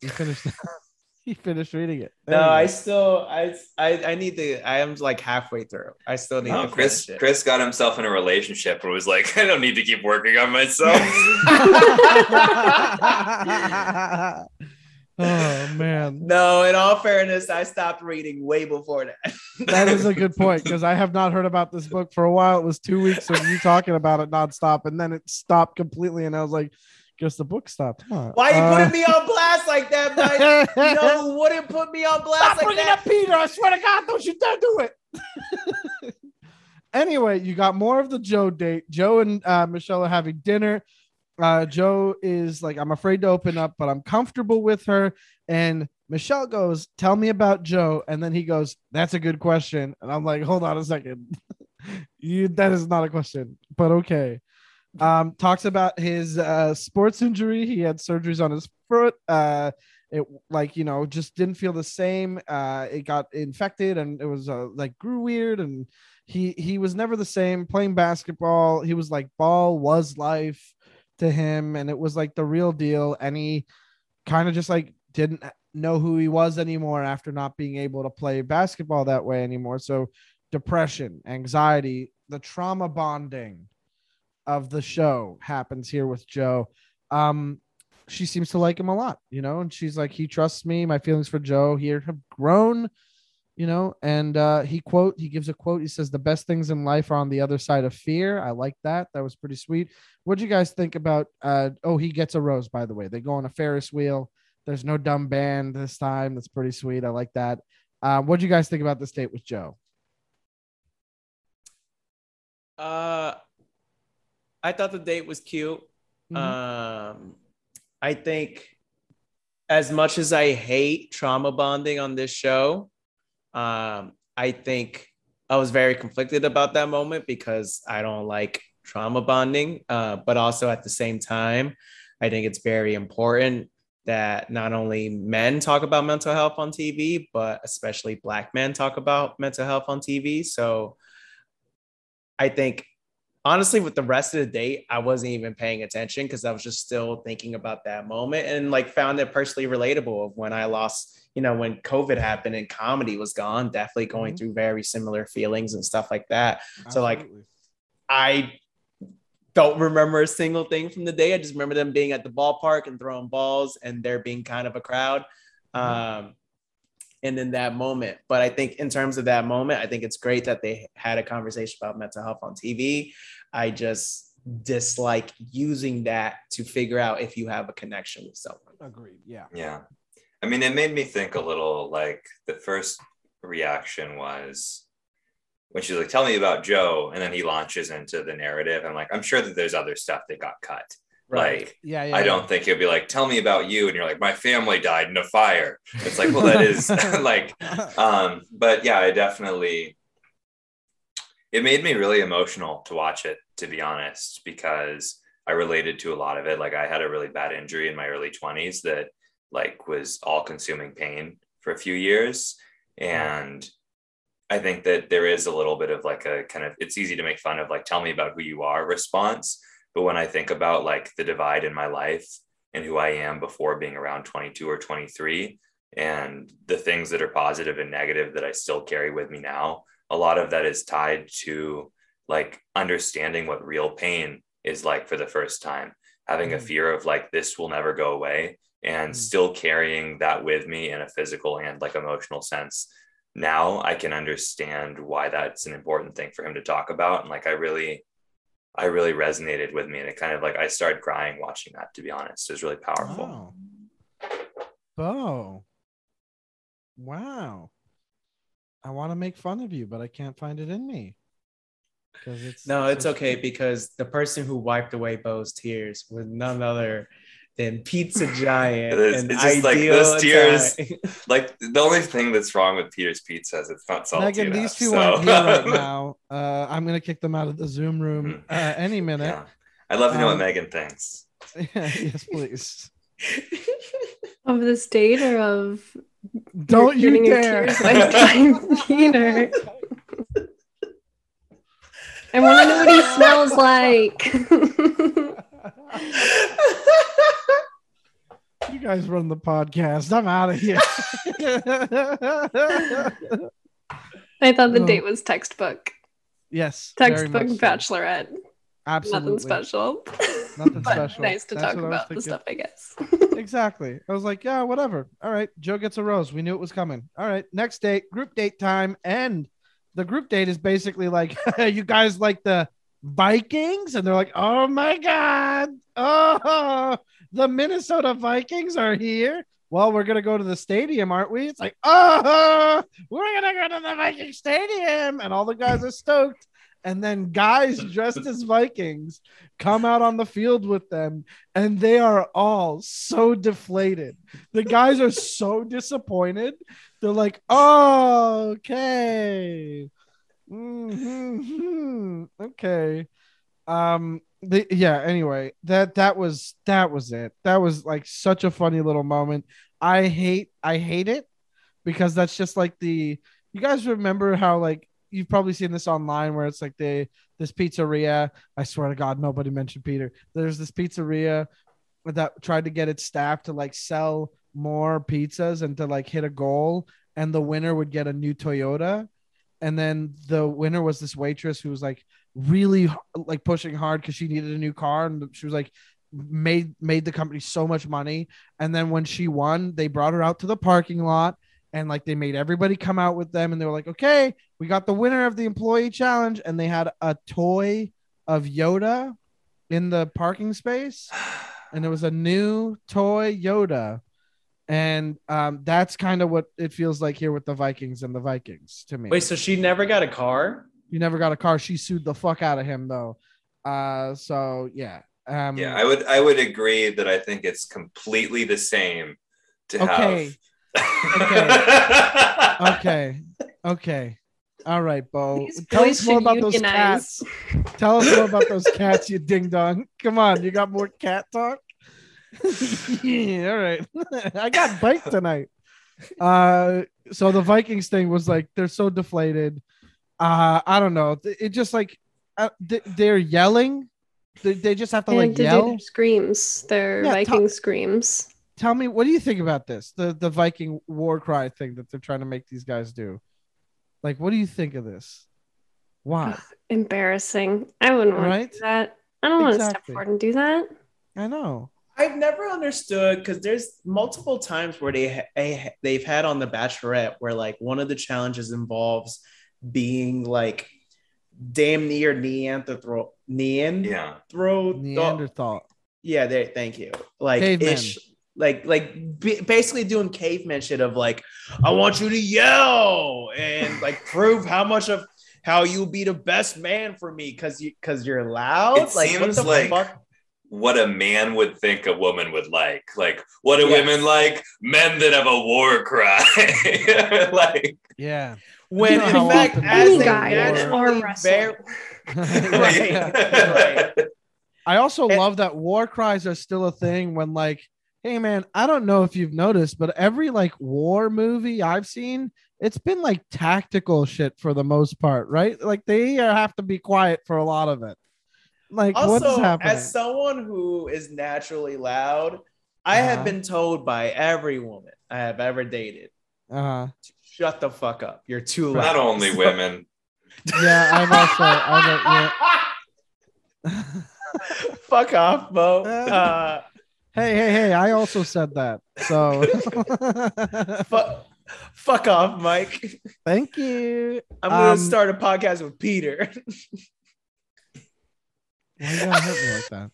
He finished. (laughs) (laughs) he finished reading it. There No, I still I I I need to I am like halfway through. I still need No, to Chris it. Chris got himself in a relationship and was like, (laughs) "I don't need to keep working on myself." (laughs) oh man, No, in all fairness, I stopped reading way before that. that is a good point because I have not heard about this book for a while. It was two weeks of you talking about it nonstop, and then it stopped completely, and I was like, "Guess the book stopped." Huh? Why you Uh, putting me on blast like that, (laughs) Mike? You know who wouldn't put me on blast Stop like bringing that? up Peter. I swear to God, don't you dare do it. (laughs) anyway, you got more of the Joe date. Joe and uh, Michelle are having dinner. Uh, Joe is like, I'm afraid to open up, but I'm comfortable with her. And Michelle goes, "Tell me about Joe," and then he goes, "That's a good question," and I'm like, "Hold on a second, (laughs) you that is not a question, but okay." Um, talks about his uh, sports injury. He had surgeries on his foot. Uh, it like you know just didn't feel the same. Uh, it got infected and it was uh, like grew weird and he he was never the same playing basketball. He was like ball was life to him and it was like the real deal and he kind of just like didn't know who he was anymore after not being able to play basketball that way anymore. So depression, anxiety, the trauma bonding of the show happens here with Joe. Um, she seems to like him a lot, you know, and she's like, he trusts me. My feelings for Joe here have grown, you know, and uh, he quote, he gives a quote. He says, the best things in life are on the other side of fear. I like that. That was pretty sweet. What do you guys think about, uh, oh, he gets a rose, by the way, they go on a Ferris wheel. There's no dumb band this time. That's pretty sweet. I like that. Uh, what do you guys think about this date with Joe? Uh, I thought the date was cute. Mhm. Um, I think as much as I hate trauma bonding on this show, um, I think I was very conflicted about that moment because I don't like trauma bonding. Uh, but also at the same time, I think it's very important that not only men talk about mental health on TV, but especially Black men talk about mental health on TV. So I think honestly with the rest of the date i wasn't even paying attention because i was just still thinking about that moment and like found it personally relatable of when i lost you know when covid happened and comedy was gone definitely going Mhm. through very similar feelings and stuff like that. So, like, i don't remember a single thing from the day. I just remember them being at the ballpark and throwing balls and there being kind of a crowd. Um and in that moment. But I think in terms of that moment, I think it's great that they had a conversation about mental health on TV. I just dislike using that to figure out if you have a connection with someone. agreed. Yeah. Yeah. I mean, it made me think a little like the first reaction was when she's like, tell me about Joe. And then he launches into the narrative. I'm like, I'm sure that there's other stuff that got cut. Like, Yeah. Yeah. I don't think he'll be like, tell me about you. And you're like, my family died in a fire. It's like, well, that is (laughs) (laughs) like, um, but yeah, I definitely, it made me really emotional to watch it, to be honest, because I related to a lot of it. Like I had a really bad injury in my early 20s that like was all consuming pain for a few years. And I think that there is a little bit of like a kind of, it's easy to make fun of like, tell me about who you are response. But when I think about like the divide in my life and who I am before being around 22 or 23, and the things that are positive and negative that I still carry with me now, a lot of that is tied to like understanding what real pain is like for the first time, having a Mm. fear of like this will never go away, and Mm. still carrying that with me in a physical and like emotional sense. Now I can understand why that's an important thing for him to talk about. And like I really, I really resonated with me. And it kind of like I started crying watching that, to be honest. It was really powerful. Wow. Bo. Wow. I want to make fun of you, but I can't find it in me. Because it's No, it's okay because the person who wiped away Bo's tears was none other than Pizza Giant. It is- and it's just like Ideal those tears- (laughs) Like the only thing that's wrong with Peter's Pizza is it's not salty. Megan, these enough, two so- aren't here right (laughs) now. Uh, I'm gonna kick them out of the Zoom room Mhm. uh, any minute. yeah. I'd love to know Um, what Megan thinks. (laughs) yes, please. Of this date or of Don't you getting dare. tears wiped by Peter? I want to know what he smells like. You guys run the podcast. I'm out of here. (laughs) I thought the Oh. date was textbook. yes. Textbook much so. bachelorette. Absolutely. Nothing special. Nothing (laughs) but special. nice to That's talk what I was about the stuff, I guess. (laughs) exactly. I was like, yeah, whatever. All right. Joe gets a rose. We knew it was coming. All right. Next date, group date time. And the group date is basically like, you guys like the Vikings? And they're like, oh my God. Oh, the Minnesota Vikings are here. Well, we're to go to the stadium, aren't we? It's like, oh, we're to go to the Viking stadium. And all the guys are stoked. and then guys dressed as Vikings come out on the field with them, and they are all so deflated. The guys are so disappointed. They're like, oh, okay. Mhm, Okay. Um the, yeah, anyway, that that was that was it. That was like such a funny little moment. I hate I hate it because that's just like the you guys remember how like you've probably seen this online where it's like they this pizzeria. I swear to God, nobody mentioned Peter. There's this pizzeria that tried to get its staff to like sell more pizzas and to like hit a goal, and the winner would get a new Toyota. And then the winner was this waitress who was like really like pushing hard because she needed a new car, and she was like made made the company so much money. And then when she won, they brought her out to the parking lot and like they made everybody come out with them and they were like okay we got the winner of the employee challenge and they had a toy of yoda in the parking space (sighs) and it was a new toy yoda and um, that's kind of what it feels like here with the vikings and the vikings to me Wait, so she never got a car? You never got a car she sued the fuck out of him though uh so yeah um Yeah, I would I would agree that I think it's completely the same to Okay. (laughs) have. okay okay all right bo These tell us more should about those cats Tell us more about those cats, you ding dong. Come on, you got more cat talk? (laughs) yeah, all right. (laughs) I got bite tonight. Uh, so the Vikings thing was like they're so deflated. Uh, I don't know. It it just like uh, they're yelling. They, they just have to like to do yell. their screams, their Yeah, Viking screams. Tell me, what do you think about this? The the Viking war cry thing that they're trying to make these guys do. Like, what do you think of this? Why? Embarrassing. I wouldn't want Right? to do that. I don't want to step forward and do that. I know. I've never understood because there's multiple times where they they they've had on the Bachelorette where like one of the challenges involves being like damn near Neanderthal Neanderthal Yeah. Neanderthal. yeah there thank you like Cavemen. ish like like b- basically doing caveman shit of like I want you to yell and like prove how much of how you'll be the best man for me because you because you're loud It like seems what the like- fuck What a man would think a woman would like. Like, what do Yes. women like? Men that have a war cry. (laughs) like, Yeah. When You know in fact as Any a guy can naturally arm wrestle. right, (laughs) (laughs) right. I also And- love that war cries are still a thing when like, hey man, I don't know if you've noticed, but every like war movie I've seen, it's been like tactical shit for the most part, right? Like they have to be quiet for a lot of it. Like what's Also, happening? as someone who is naturally loud, I Uh-huh. have been told by every woman I have ever dated, uh-huh. shut the fuck up. You're too loud. not only (laughs) women. Yeah, I'm also I've yeah. (laughs) fuck off, Mo. (laughs) Uh, hey, hey, hey, I also said that. So fu- fuck off, Mike. thank you. I'm gonna Um, start a podcast with Peter. Why you gotta hit me like that?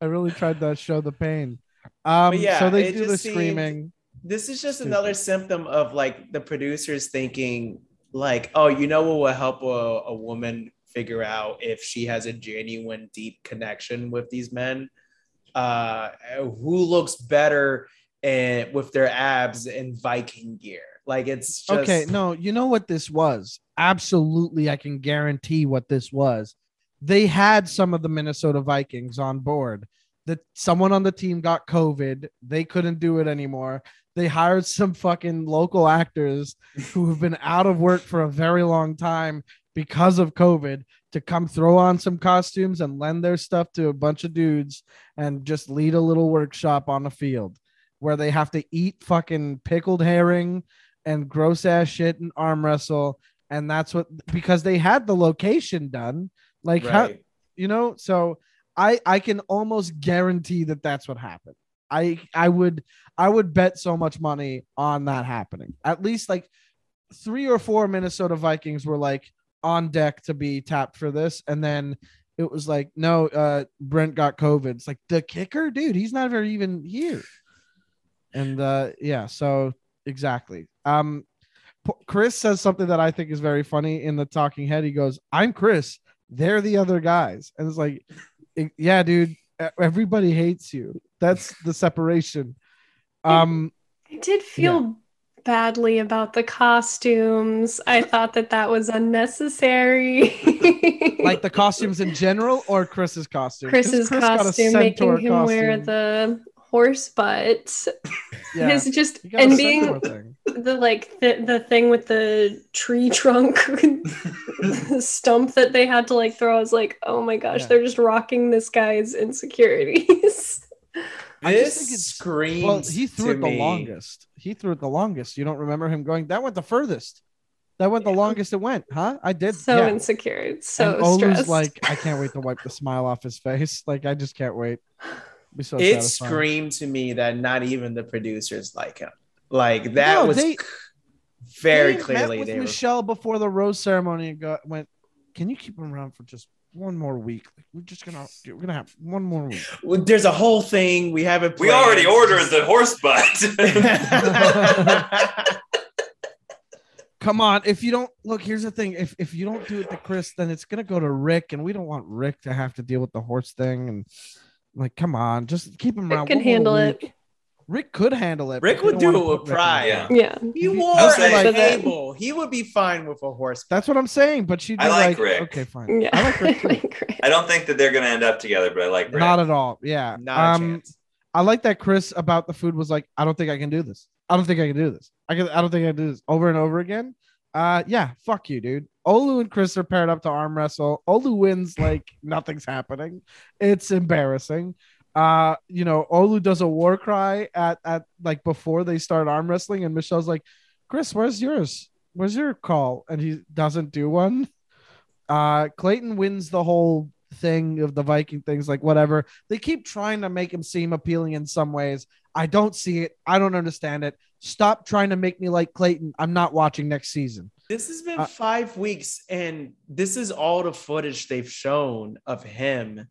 I really tried to show the pain. Um, yeah, so they do the just seemed- screaming. this is just another symptom of like the producers thinking like oh you know what will help a, a woman figure out if she has a genuine deep connection with these men uh who looks better and with their abs in viking gear like it's just Okay, no, you know what this was? Absolutely, I can guarantee what this was. They had some of the Minnesota Vikings on board. That someone on the team got COVID. They couldn't do it anymore. They hired some fucking local actors who have been out of work for a very long time because of COVID to come throw on some costumes and lend their stuff to a bunch of dudes and just lead a little workshop on the field where they have to eat fucking pickled herring and gross ass shit and arm wrestle. And that's what because they had the location done. Like how you know, so I I can almost guarantee that that's what happened. I I would I would bet so much money on that happening. At least like three or four Minnesota Vikings were like on deck to be tapped for this, and then it was like no, uh Brent got COVID. It's like the kicker, dude. He's not even here. And uh yeah, so exactly. Um, Chris says something that I think is very funny in the talking head. He goes, "I'm Chris. They're the other guys," and it's like, "Eh, yeah, dude. Everybody hates you. That's the separation. Um, I did feel badly about the costumes. I thought that that was unnecessary. (laughs) like the costumes in general, or Chris's costume. Chris's Chris costume, making him wear the horse butt. Yeah, His just he got a and being the like the, the thing with the tree (laughs) trunk (laughs) stump that they had to like throw. I was like, oh my gosh, Yeah. they're just rocking this guy's insecurities. (laughs) I just This think it's- screams. Well, he threw it the me- longest. He threw it the longest. You don't remember him going? That went the furthest. That went the longest it went, huh? I did. so yeah. insecure, so and Olu's stressed. like, I can't wait to wipe the smile off his face. Like, I just can't wait. Be so It satisfying. screamed to me that not even the producers like him. Like that No, was they- very They met clearly with they were. Michelle before the rose ceremony and got, went. Can you keep him around for just one more week? Like, we're just gonna we're gonna have one more week. Well, There's a whole thing we haven't. We already ordered the horse butt. (laughs) Come on, if you don't look, here's the thing: if if you don't do it to Chris, then it's gonna go to Rick, and we don't want Rick to have to deal with the horse thing. And like, come on, just keep him Rick around. can one more handle week. it. Rick could handle it. Rick would don't do wanna it with Rick pride. there. Yeah. He He- wore a say- table. He would be fine with a horse. That's what I'm saying. But she'd I like like, Rick. okay, fine. Yeah. I like Rick (laughs) too. like Rick. I don't think that they're gonna end up together, but I like Rick. Not at all. Yeah. Not a um, chance. I like that Chris about the food was like, I don't think I can do this. I don't think I can do this. I can. I don't think I can do this over and over again. Uh, yeah. Fuck you, dude. Olu and Chris are paired up to arm wrestle. Olu wins like (laughs) nothing's happening. It's embarrassing. Uh, you know, Olu does a war cry at at like before they start arm wrestling, and Michelle's like, Chris, where's yours? Where's your call? And he doesn't do one. Uh, Clayton wins the whole thing of the Viking things, like whatever. They keep trying to make him seem appealing in some ways. I don't see it. I don't understand it. Stop trying to make me like Clayton. I'm not watching next season. This has been uh, five weeks, and this is all the footage they've shown of him.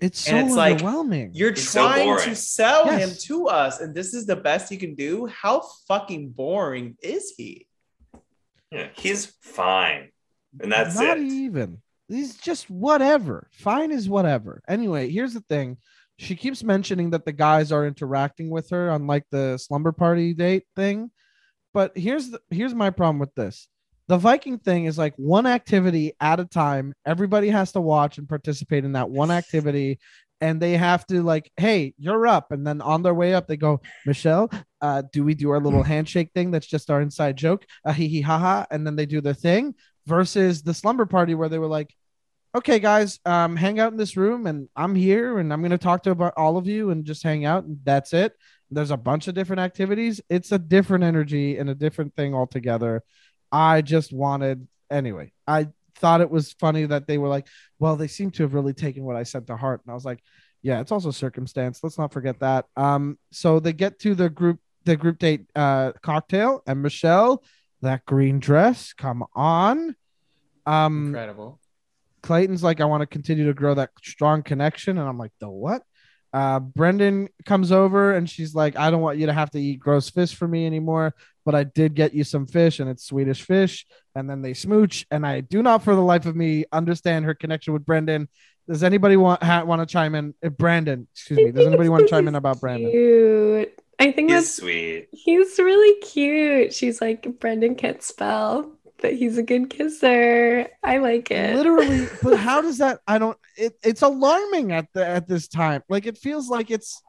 It's so And it's like, overwhelming. You're It's trying boring. to sell Yes. him to us, and this is the best you can do. How fucking boring is he? Yeah, he's fine, and that's not it. even. He's just whatever. Fine is whatever. Anyway, here's the thing. She keeps mentioning that the guys are interacting with her on like the slumber party date thing. But here's the here's my problem with this. The Viking thing is like one activity at a time. Everybody has to watch and participate in that one activity. And they have to like, hey, you're up. And then on their way up, they go, Michelle, uh, do we do our little handshake thing? That's just our inside joke. Uh, hee hee ha ha. And then they do their thing versus the slumber party where they were like, okay, guys, um, hang out in this room and I'm here and I'm going to talk to about all of you and just hang out. And that's it. There's a bunch of different activities. It's a different energy and a different thing altogether. I just wanted, anyway, I thought it was funny that they were like, well, they seem to have really taken what I said to heart. And I was like, yeah, it's also circumstance. Let's not forget that. Um, so they get to the group, the group date uh cocktail, and Michelle, that green dress, come on. Um, Incredible. Clayton's like, I want to continue to grow that strong connection. And I'm like, the what? Uh, Brendan comes over and she's like, I don't want you to have to eat gross fish for me anymore, but I did get you some fish and it's Swedish fish. And then they smooch. And I do not, for the life of me, understand her connection with Brendan. Does anybody want ha- want to chime in? Uh, Brandon, excuse me. Does (laughs) anybody want to chime in about Brandon? Cute. I think He's that's sweet. he's really cute. She's like Brendan can't spell, but he's a good kisser. I like it. Literally, (laughs) but how does that? I don't. It, it's alarming at the at this time. Like it feels like it's.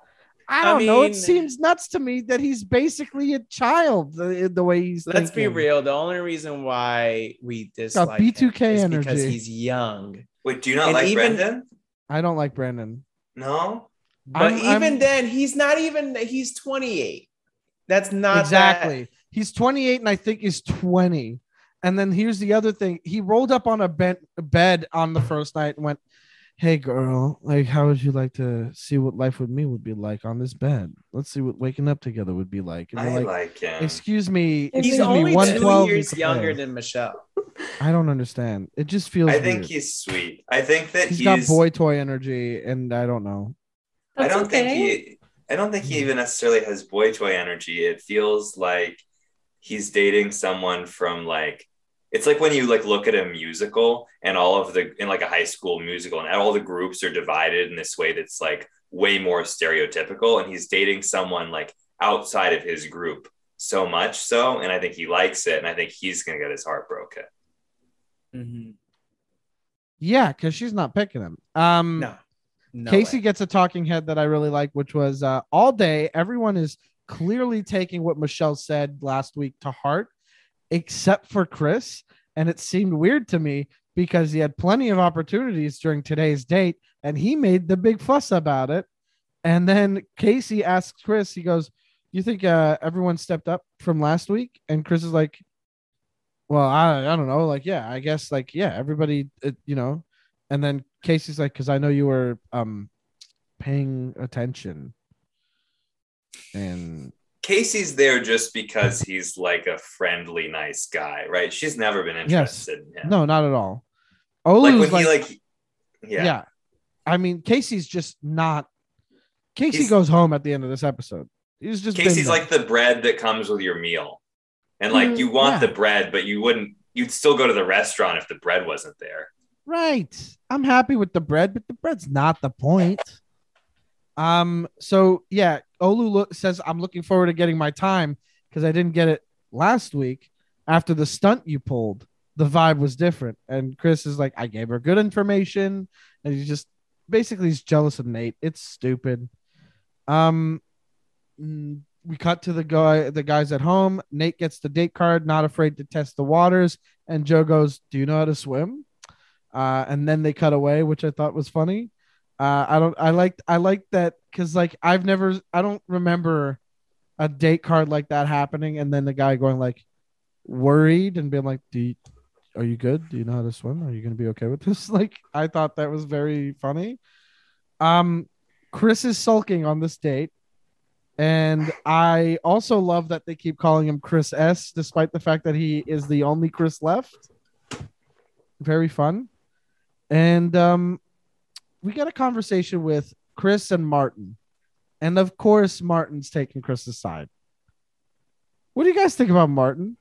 I I don't know. It seems nuts to me that he's basically a child. The, the way he's. Let's be real. The only reason why we dislike B2K him is because energy. he's young. Wait, do you not And like even- Brendan? I don't like Brandon. No. But I'm- even I'm- then, he's not even. He's 28. That's not exactly. He's 28 and I think he's 20. And then here's the other thing. He rolled up on a bed, bed on the first night and went, Hey girl, like how would you like to see what life with me would be like on this bed? Let's see what waking up together would be like. And I like, like, him. excuse me, He's He's excuse me, only two years younger than Michelle. I don't understand. It just feels I think weird. he's sweet. I think that he's he's. got boy toy energy, and I don't know. I don't okay. think he. I don't think he even necessarily has boy toy energy. It feels like he's dating someone from like it's like when you like look at a musical and all of the in like a high school musical and all the groups are divided in this way that's like way more stereotypical and he's dating someone like outside of his group so much so and i think he likes it and i think he's gonna get his heart broken Mm-hmm. Yeah, because she's not picking him. Um, No. No Casey way. gets a talking head that I really like, which was uh, all day. Everyone is clearly taking what Michelle said last week to heart, except for Chris. And it seemed weird to me because he had plenty of opportunities during today's date and he made the big fuss about it. And then Casey asks Chris, he goes, You think uh, everyone stepped up from last week? And Chris is like, Well, I, I don't know. Like, yeah, I guess, like, yeah, everybody, uh, you know. And then Casey's like, Because I know you were um paying attention. And casey's there just because he's like a friendly nice guy right she's never been Yes. interested in him no, not at all. like when like, he like yeah. yeah, I mean, Casey's just not. Casey He's- goes home at the end of this episode. He's just casey's like the bread that comes with your meal and like Mm, you want yeah. the bread but you wouldn't you'd still go to the restaurant if the bread wasn't there right. I'm happy with the bread, but the bread's not the point. Um. So yeah, Olu look, says I'm looking forward to getting my time because I didn't get it last week after the stunt you pulled. The vibe was different, and Chris is like, I gave her good information, and he's just basically he's jealous of Nayte. It's stupid. Um, mm, we cut to the guy, the guys at home. Nayte gets the date card, not afraid to test the waters, and Joe goes, "Do you know how to swim?" Uh, and then they cut away, which I thought was funny. Uh, I don't, I liked, I liked that because like I've never, I don't remember a date card like that happening, and then the guy going like worried and being like, "Do you, are you good? Do you know how to swim? Are you gonna be okay with this?" (laughs) Like I thought that was very funny. Um, Chris is sulking on this date. And I also love that they keep calling him Chris S, despite the fact that he is the only Chris left. Very fun. And um, we got a conversation with Chris and Martin. And of course, Martin's taking Chris's side. What do you guys think about Martin?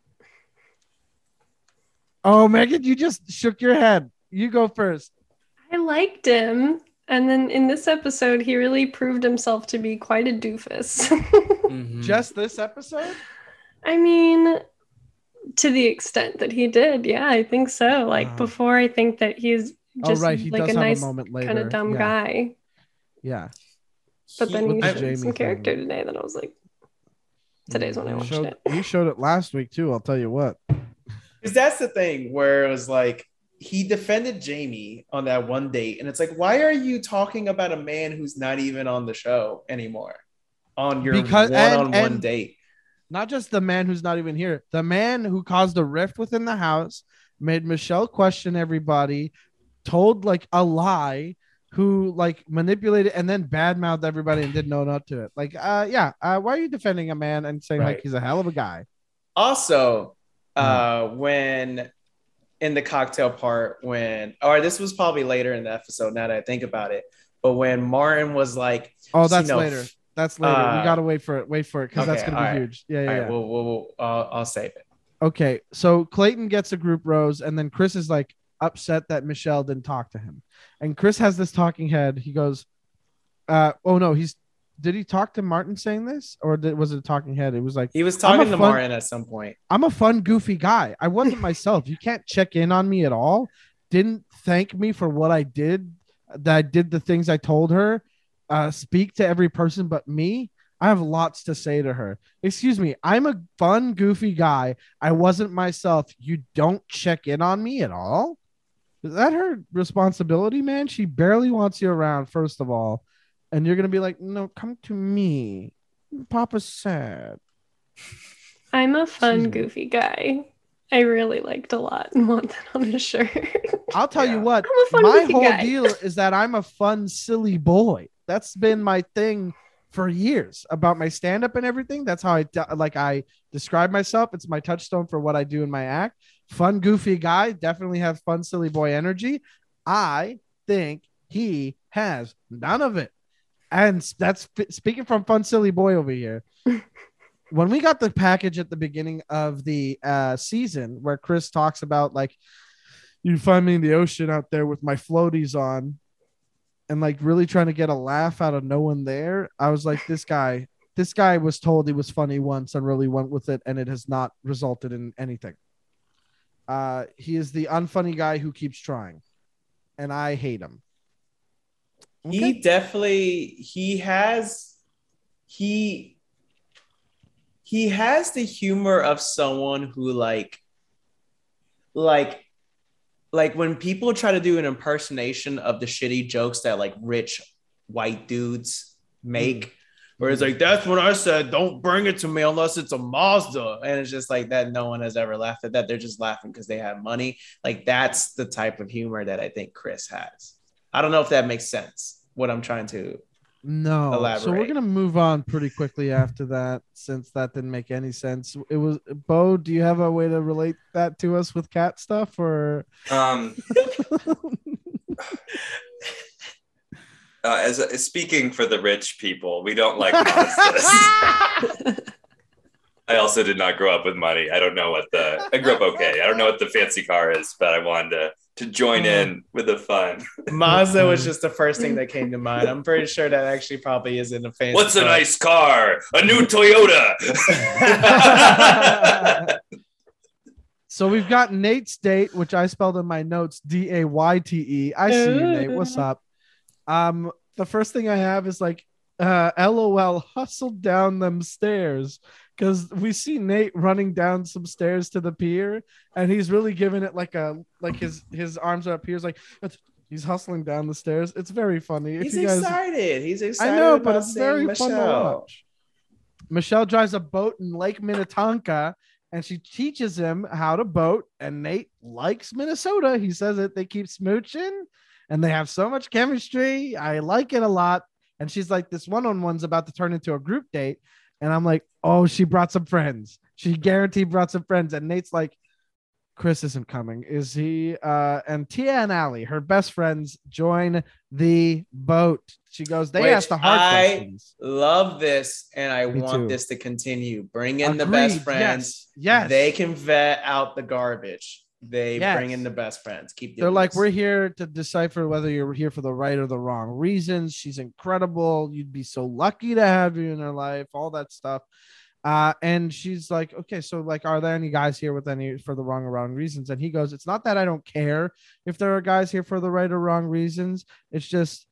Oh, Megan, you just shook your head. You go first. I liked him. And then in this episode, he really proved himself to be quite a doofus. (laughs) Mhm. Just this episode? I mean, to the extent that he did, yeah, I think so. Like Wow. before, I think that he's Oh, just right. He like does a have nice a moment later. kind of dumb yeah. guy. Yeah. But then With he showed Jamie some character thing. today that I was like, today's when I watched showed, it. you showed it last week too. I'll tell you what. Because that's the thing where it was like he defended Jamie on that one date, and it's like, why are you talking about a man who's not even on the show anymore on your Because- one-on-one and- date? Not just the man who's not even here, the man who caused a rift within the house, made Michelle question everybody, told like a lie, who like manipulated and then badmouthed everybody and didn't own up to it. Like, uh, yeah, uh, why are you defending a man and saying like he's a hell of a guy? Also, uh, Mm-hmm. when in the cocktail part, when or this was probably later in the episode. Now that I think about it, but when Martin was like, Oh, you that's know, later. That's later. we uh, gotta wait for it. Wait for it because that's gonna be right. huge. Yeah, yeah. all yeah. right, we'll, we'll, we'll I'll, I'll save it. Okay, so Clayton gets a group rose, and then Chris is like upset that Michelle didn't talk to him. And Chris has this talking head. He goes, uh, "Oh no, he's did he talk to Martin saying this, or did, was it a talking head? It was like He was talking to fun- Martin at some point. I'm a fun, goofy guy. I wasn't (laughs) myself. You can't check in on me at all. Didn't thank me for what I did. That I did the things I told her. Uh, speak to every person but me. I have lots to say to her. Excuse me. I'm a fun, goofy guy. I wasn't myself. You don't check in on me at all. Is that her responsibility, man? She barely wants you around, first of all. And you're going to be like, no, come to me. Papa's sad. I'm a fun, Excuse me. goofy guy. I really liked a lot and want that on a shirt. (laughs) I'll tell you what, I'm a fun my whole guy. deal is that I'm a fun, silly boy. That's been my thing for years about my stand up and everything. That's how I like I describe myself. It's my touchstone for what I do in my act. Fun, goofy guy, definitely have fun, silly boy energy. I think he has none of it. And that's speaking from fun, silly boy over here. (laughs) when we got the package at the beginning of the uh, season where Chris talks about like you find me in the ocean out there with my floaties on and like really trying to get a laugh out of no one there. I was like, this guy, this guy was told he was funny once and really went with it, and it has not resulted in anything. Uh, he is the unfunny guy who keeps trying, and I hate him. He definitely he has he he has the humor of someone who like like like when people try to do an impersonation of the shitty jokes that like rich white dudes make where it's like that's what i said don't bring it to me unless it's a mazda and it's just like that no one has ever laughed at that they're just laughing because they have money like that's the type of humor that i think chris has i don't know if that makes sense what i'm trying to No. So we're gonna move on pretty quickly after that, since that didn't make any sense. It was Bo. Do you have a way to relate that to us with cat stuff, or Um, (laughs) (laughs) uh, as, as speaking for the rich people, we don't like. (laughs) I also did not grow up with money. I don't know what the I grew up okay. I don't know what the fancy car is, but I wanted to to join in with the fun. (laughs) mazda was just the first thing that came to mind i'm pretty sure that actually probably isn't a fancy What's a nice car? A new (laughs) Toyota. so we've got Nayte's date, which I spelled in my notes D A Y T E. I see you, Nate. What's up? Um, the first thing I have is like, uh, LOL, hustled down them stairs. Because we see Nayte running down some stairs to the pier, and he's really giving it like a like his his arms are up here. He's like he's hustling down the stairs. It's very funny. If He's guys, excited. He's excited. I know, but it's very seeing fun to watch. Michelle drives a boat in Lake Minnetonka and she teaches him how to boat. And Nayte likes Minnesota. He says that they keep smooching and they have so much chemistry. I like it a lot. And she's like, this one on one's about to turn into a group date. And I'm like, oh, she brought some friends. She guaranteed brought some friends. And Nayte's like, Chris isn't coming. Is he? Uh, and Tia and Allie, her best friends, join the boat. She goes, they Which ask the hard I questions. Love this, and I Me want too. this to continue. Bring in the best friends. Yes. yes. They can vet out the garbage. They Yes. bring in the best friends. Keep They're like, this. we're here to decipher whether you're here for the right or the wrong reasons. She's incredible. You'd be so lucky to have you in her life, all that stuff. Uh, and she's like, okay, so like, are there any guys here with any for the wrong or wrong reasons? And he goes, it's not that I don't care if there are guys here for the right or wrong reasons. It's just,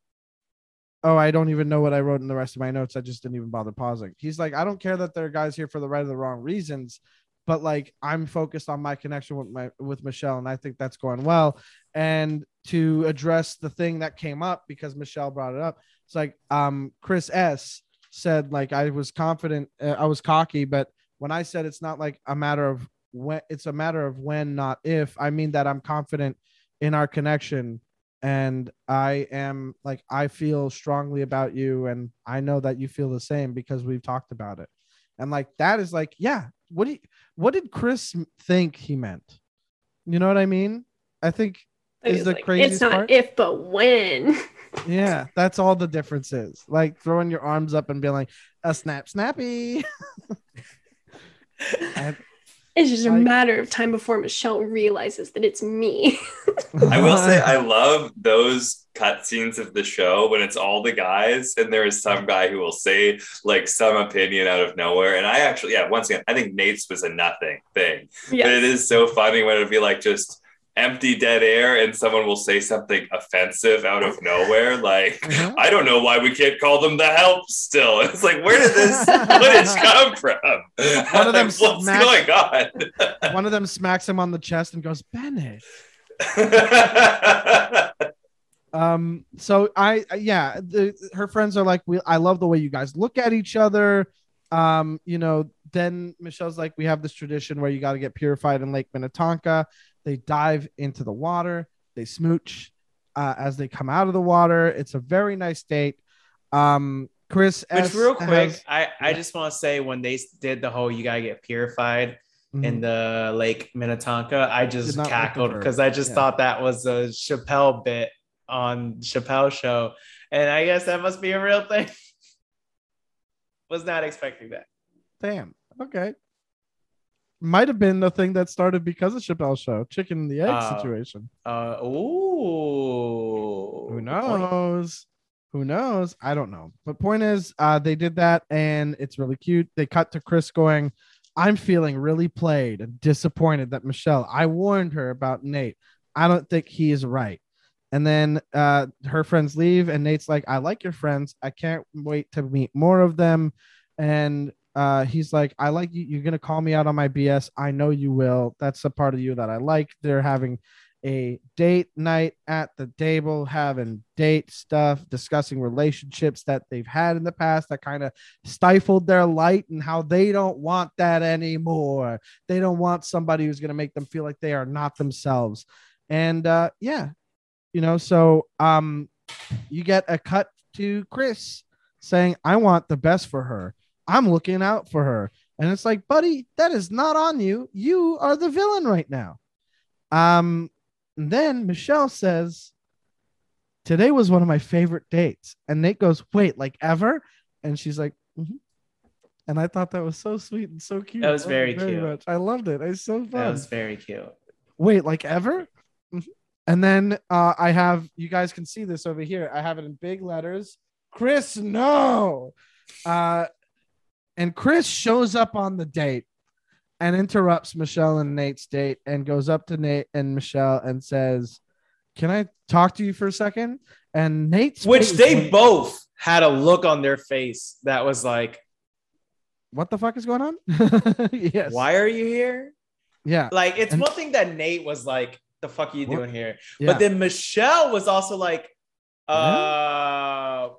oh, I don't even know what I wrote in the rest of my notes. I just didn't even bother pausing. He's like, I don't care that there are guys here for the right or the wrong reasons, but like I'm focused on my connection with my with Michelle, and I think that's going well. And to address the thing that came up because Michelle brought it up, it's like um Chris S said like I was confident, uh, I was cocky, but when I said it's not like a matter of when, it's a matter of when, not if. I mean that I'm confident in our connection and I am like I feel strongly about you and I know that you feel the same because we've talked about it. And like that is like, yeah, what do you, what did Chris think he meant? You know what I mean? I think is the like, craziest It's not part? if, but when. (laughs) yeah, that's all the difference is. Like throwing your arms up and being like a snap snappy. (laughs) and It's just a matter of time before Michelle realizes that it's me. I will say (laughs) I love those cutscenes of the show when it's all the guys and there is some guy who will say like some opinion out of nowhere. And I actually, yeah, once again, I think Nayte's was a nothing thing. But it is so funny when it'd be like just empty dead air and someone will say something offensive out of nowhere. Like, Mhm. I don't know why we can't call them the help still. (laughs) It's like, where did this (laughs) footage come from? One of them (laughs) What's smacked- going on? one of them smacks him on the chest and goes, Bennett. um so i yeah the, her friends are like we i love the way you guys look at each other um you know then michelle's like we have this tradition where you got to get purified in lake minnetonka they dive into the water they smooch uh, as they come out of the water it's a very nice date um chris Which S real quick, has- I, I yeah. just want to say when they did the whole you gotta get purified in the Lake Minnetonka, I just Did not like the cackled because I just Yeah. thought that was a Chappelle bit on Chappelle show. And I guess that must be a real thing. (laughs) was not expecting that. damn Okay. Might have been the thing that started because of Chappelle's show, chicken and the egg Oh. situation. Uh, ooh. Who knows? Who knows? I don't know. But point is, uh, they did that and it's really cute. They cut to Chris going, I'm feeling really played and disappointed that Michelle, I warned her about Nayte. I don't think he is right. And then uh, her friends leave, and Nayte's like, I like your friends. I can't wait to meet more of them. And uh, he's like, I like you. You're going to call me out on my BS. I know you will. That's the part of you that I like. They're having a date night at the table, having date stuff, discussing relationships that they've had in the past that kind of stifled their light and how they don't want that anymore. They don't want somebody who's going to make them feel like they are not themselves. And uh, yeah, you know, so um, you get a cut to Chris saying, I want the best for her. I'm looking out for her. And it's like, buddy, that is not on you. You are the villain right now. Um, and then Michelle says, Today was one of my favorite dates. And Nayte goes, Wait, like ever? And she's like, "Mhm." And I thought that was so sweet and so cute. That was it very cute. Much. I loved it. It's so fun. That was very cute. Wait, like ever? Mhm. And then uh, I have you guys can see this over here. I have it in big letters. Chris, no. Uh, and Chris shows up on the date and interrupts Michelle and Nayte's date and goes up to Nayte and Michelle and says, Can I talk to you for a second? And Nayte's Which they went, both had a look on their face that was like, what the fuck is going on? (laughs) yes. "Why are you here?" Yeah. Like, it's And- one thing that Nate was like, "The fuck are you What? doing here?" yeah. But then Michelle was also like, "Uh,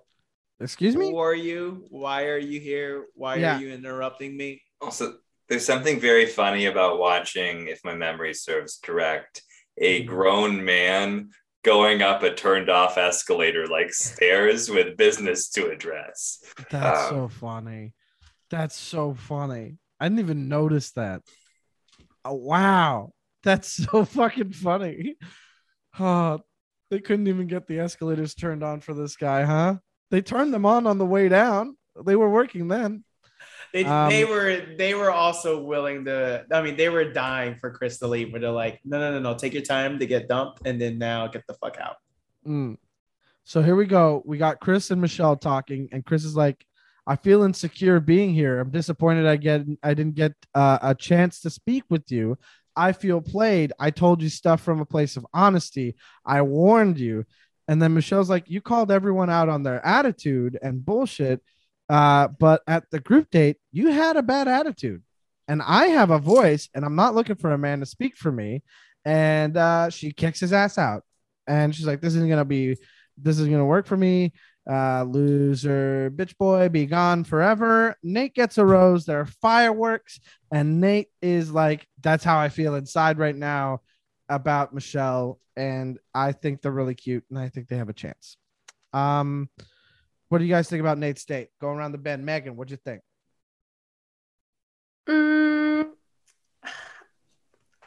Excuse me? who are you? Why are you here? Why Yeah. are you interrupting me?" Also, there's something very funny about watching, if my memory serves correct, a grown man going up a turned off escalator like stairs with business to address. That's Um, so funny. That's so funny. I didn't even notice that. Oh, wow. That's (laughs) so fucking funny. Oh, they couldn't even get the escalators turned on for this guy, huh? They turned them on on the way down. They were working then. They, Um, they were they were also willing to. I mean, they were dying for Chris to leave. Where they're like, "No, no, no, no, take your time to get dumped, and then now get the fuck out." Mm. So here we go. We got Chris and Michelle talking, and Chris is like, "I feel insecure being here. I'm disappointed. I get I didn't get uh, a chance to speak with you. I feel played. I told you stuff from a place of honesty. I warned you." And then Michelle's like, "You called everyone out on their attitude and bullshit, uh, but at the group date, you had a bad attitude." And I have a voice, and I'm not looking for a man to speak for me. And uh, she kicks his ass out and she's like, "This isn't gonna be, this is gonna work for me." Uh, loser, bitch boy, be gone forever. Nayte gets a rose. There are fireworks, and Nayte is like, "That's how I feel inside right now about Michelle." And I think they're really cute, and I think they have a chance. Um, what do you guys think about Nayte's date? Going around the bend, Megan, what'd you think? Mm,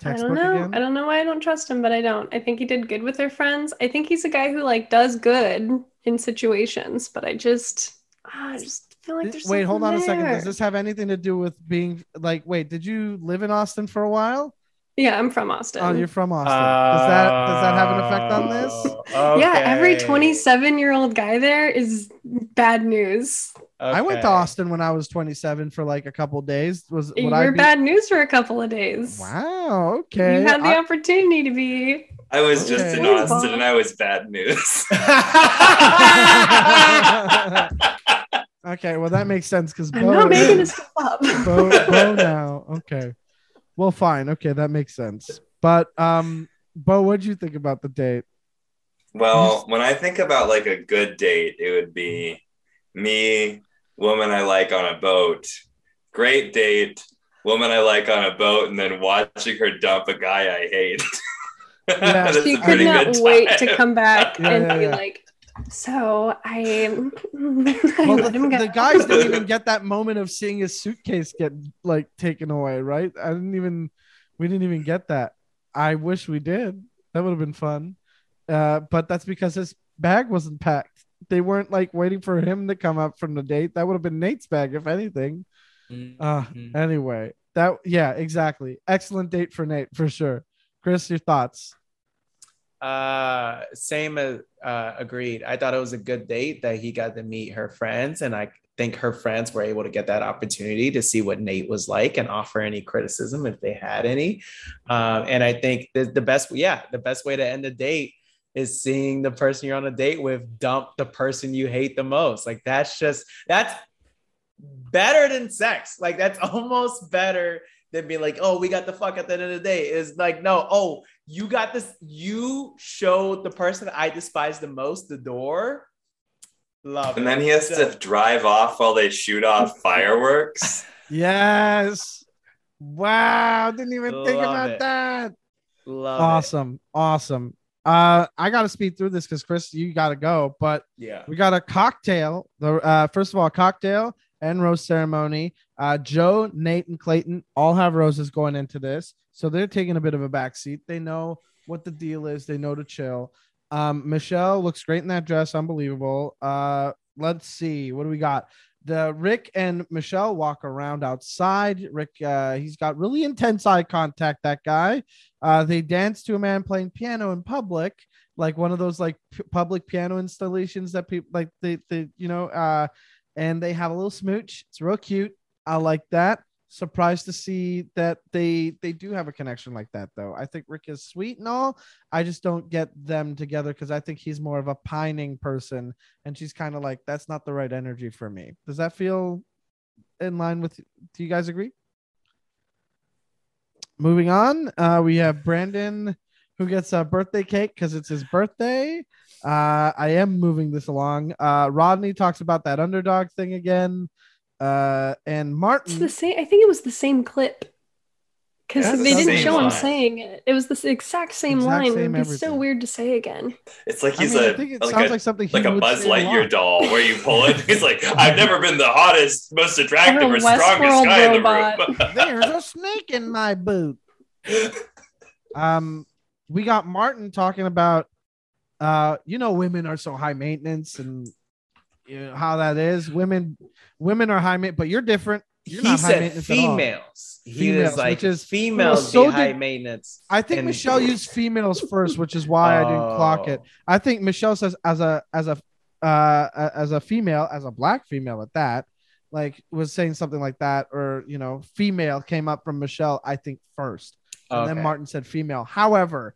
I don't know. again? I don't know why I don't trust him, but I don't. I think he did good with their friends. I think he's a guy who like does good in situations, but I just, ah, I just feel like there's wait, hold on a second. Does this have anything to do with being like? Wait, did you live in Austin for a while? Yeah, I'm from Austin. Oh, you're from Austin. does that does that have an effect on this? Oh, Yeah, every 27 year old guy there is bad news. I went to Austin when I was 27 for like a couple days. Was You would were I be? bad news for a couple of days. Wow. Okay. You had the I- opportunity to be. I was just in Austin and I was bad news. (laughs) (laughs) okay. Well, that makes sense because I'm not making this stuff up. Bo, Bo now. Okay. Well, fine. Okay, that makes sense. But um, Bo, what would you think about the date? Well, when I think about like a good date, it would be me, woman I like on a boat, great date, woman I like on a boat, and then watching her dump a guy I hate. (laughs) Yeah. She could not wait to come back (laughs) Yeah, and yeah, be yeah. like, so I, (laughs) I Well, the, him the guys didn't even (laughs) get that moment of seeing his suitcase get like taken away, right? I didn't even, we didn't even get that. I wish we did. That would have been fun. Uh, but that's because his bag wasn't packed. They weren't like waiting for him to come up from the date. That would have been Nayte's bag, if anything. Uh, Mhm. anyway, that yeah, exactly. Excellent date for Nate for sure. Chris, your thoughts? Uh, same as uh, agreed. I thought it was a good date that he got to meet her friends, and I think her friends were able to get that opportunity to see what Nayte was like and offer any criticism if they had any. Um, and I think the, the best, yeah, the best way to end a date is seeing the person you're on a date with dump the person you hate the most. Like that's just that's better than sex. Like that's (laughs) almost better than being like, oh, we got the fuck at the end of the day. Is like, no, oh, you got this, you showed the person I despise the most the door. Love And it. then he has to drive off while they shoot off (laughs) fireworks. Yes. Wow, didn't even think about it. that. Love it. awesome, awesome. Uh, I got to speed through this because Chris, you got to go, but Yeah. we got a cocktail. The uh, first of all, a cocktail and rose ceremony. Uh, Joe, Nayte, and Clayton all have roses going into this, so they're taking a bit of a back seat. They know what the deal is. They know to chill. Um, Michelle looks great in that dress, unbelievable. Uh, let's see, what do we got? The Rick and Michelle walk around outside. Rick, uh, he's got really intense eye contact. That guy. Uh, they dance to a man playing piano in public, like one of those like p- public piano installations that people like. They, they, you know, uh, and they have a little smooch. It's real cute. I like that. Surprised to see that they they do have a connection like that though. I think Rick is sweet and all. I just don't get them together because I think he's more of a pining person, and she's kind of like that's not the right energy for me. Does that feel in line with? Do you guys agree? Moving on, uh, we have Brandon who gets a birthday cake because it's his birthday. Uh, I am moving this along. Uh, Rodney talks about that underdog thing again. Uh, and It's Martin, the same. I think it was the same clip because Yeah, they the didn't same show him saying it. It was the exact same Exact line. same it would be everything. so weird to say again. It's like I he's mean, I a think it like sounds a like something like a Buzz Lightyear doll where you pull it. (laughs) He's like, (laughs) I've never been the hottest, most attractive, Or or strongest Westworld guy robot. in the room. (laughs) There's a snake in my boot. Um, we got Martin talking about, uh, you know, women are so high maintenance and you know, how that is. Women, women are high maintenance, but you're different. You're he not high said maintenance at all. females. He Females, was like which is- females so high did- maintenance. I think And- Michelle used females first, which is why I didn't clock it. Oh. I think Michelle says as a as a uh as a female, as a black female at that, like was saying something like that, or you know, female came up from Michelle, I think first. And then Martin said female. However,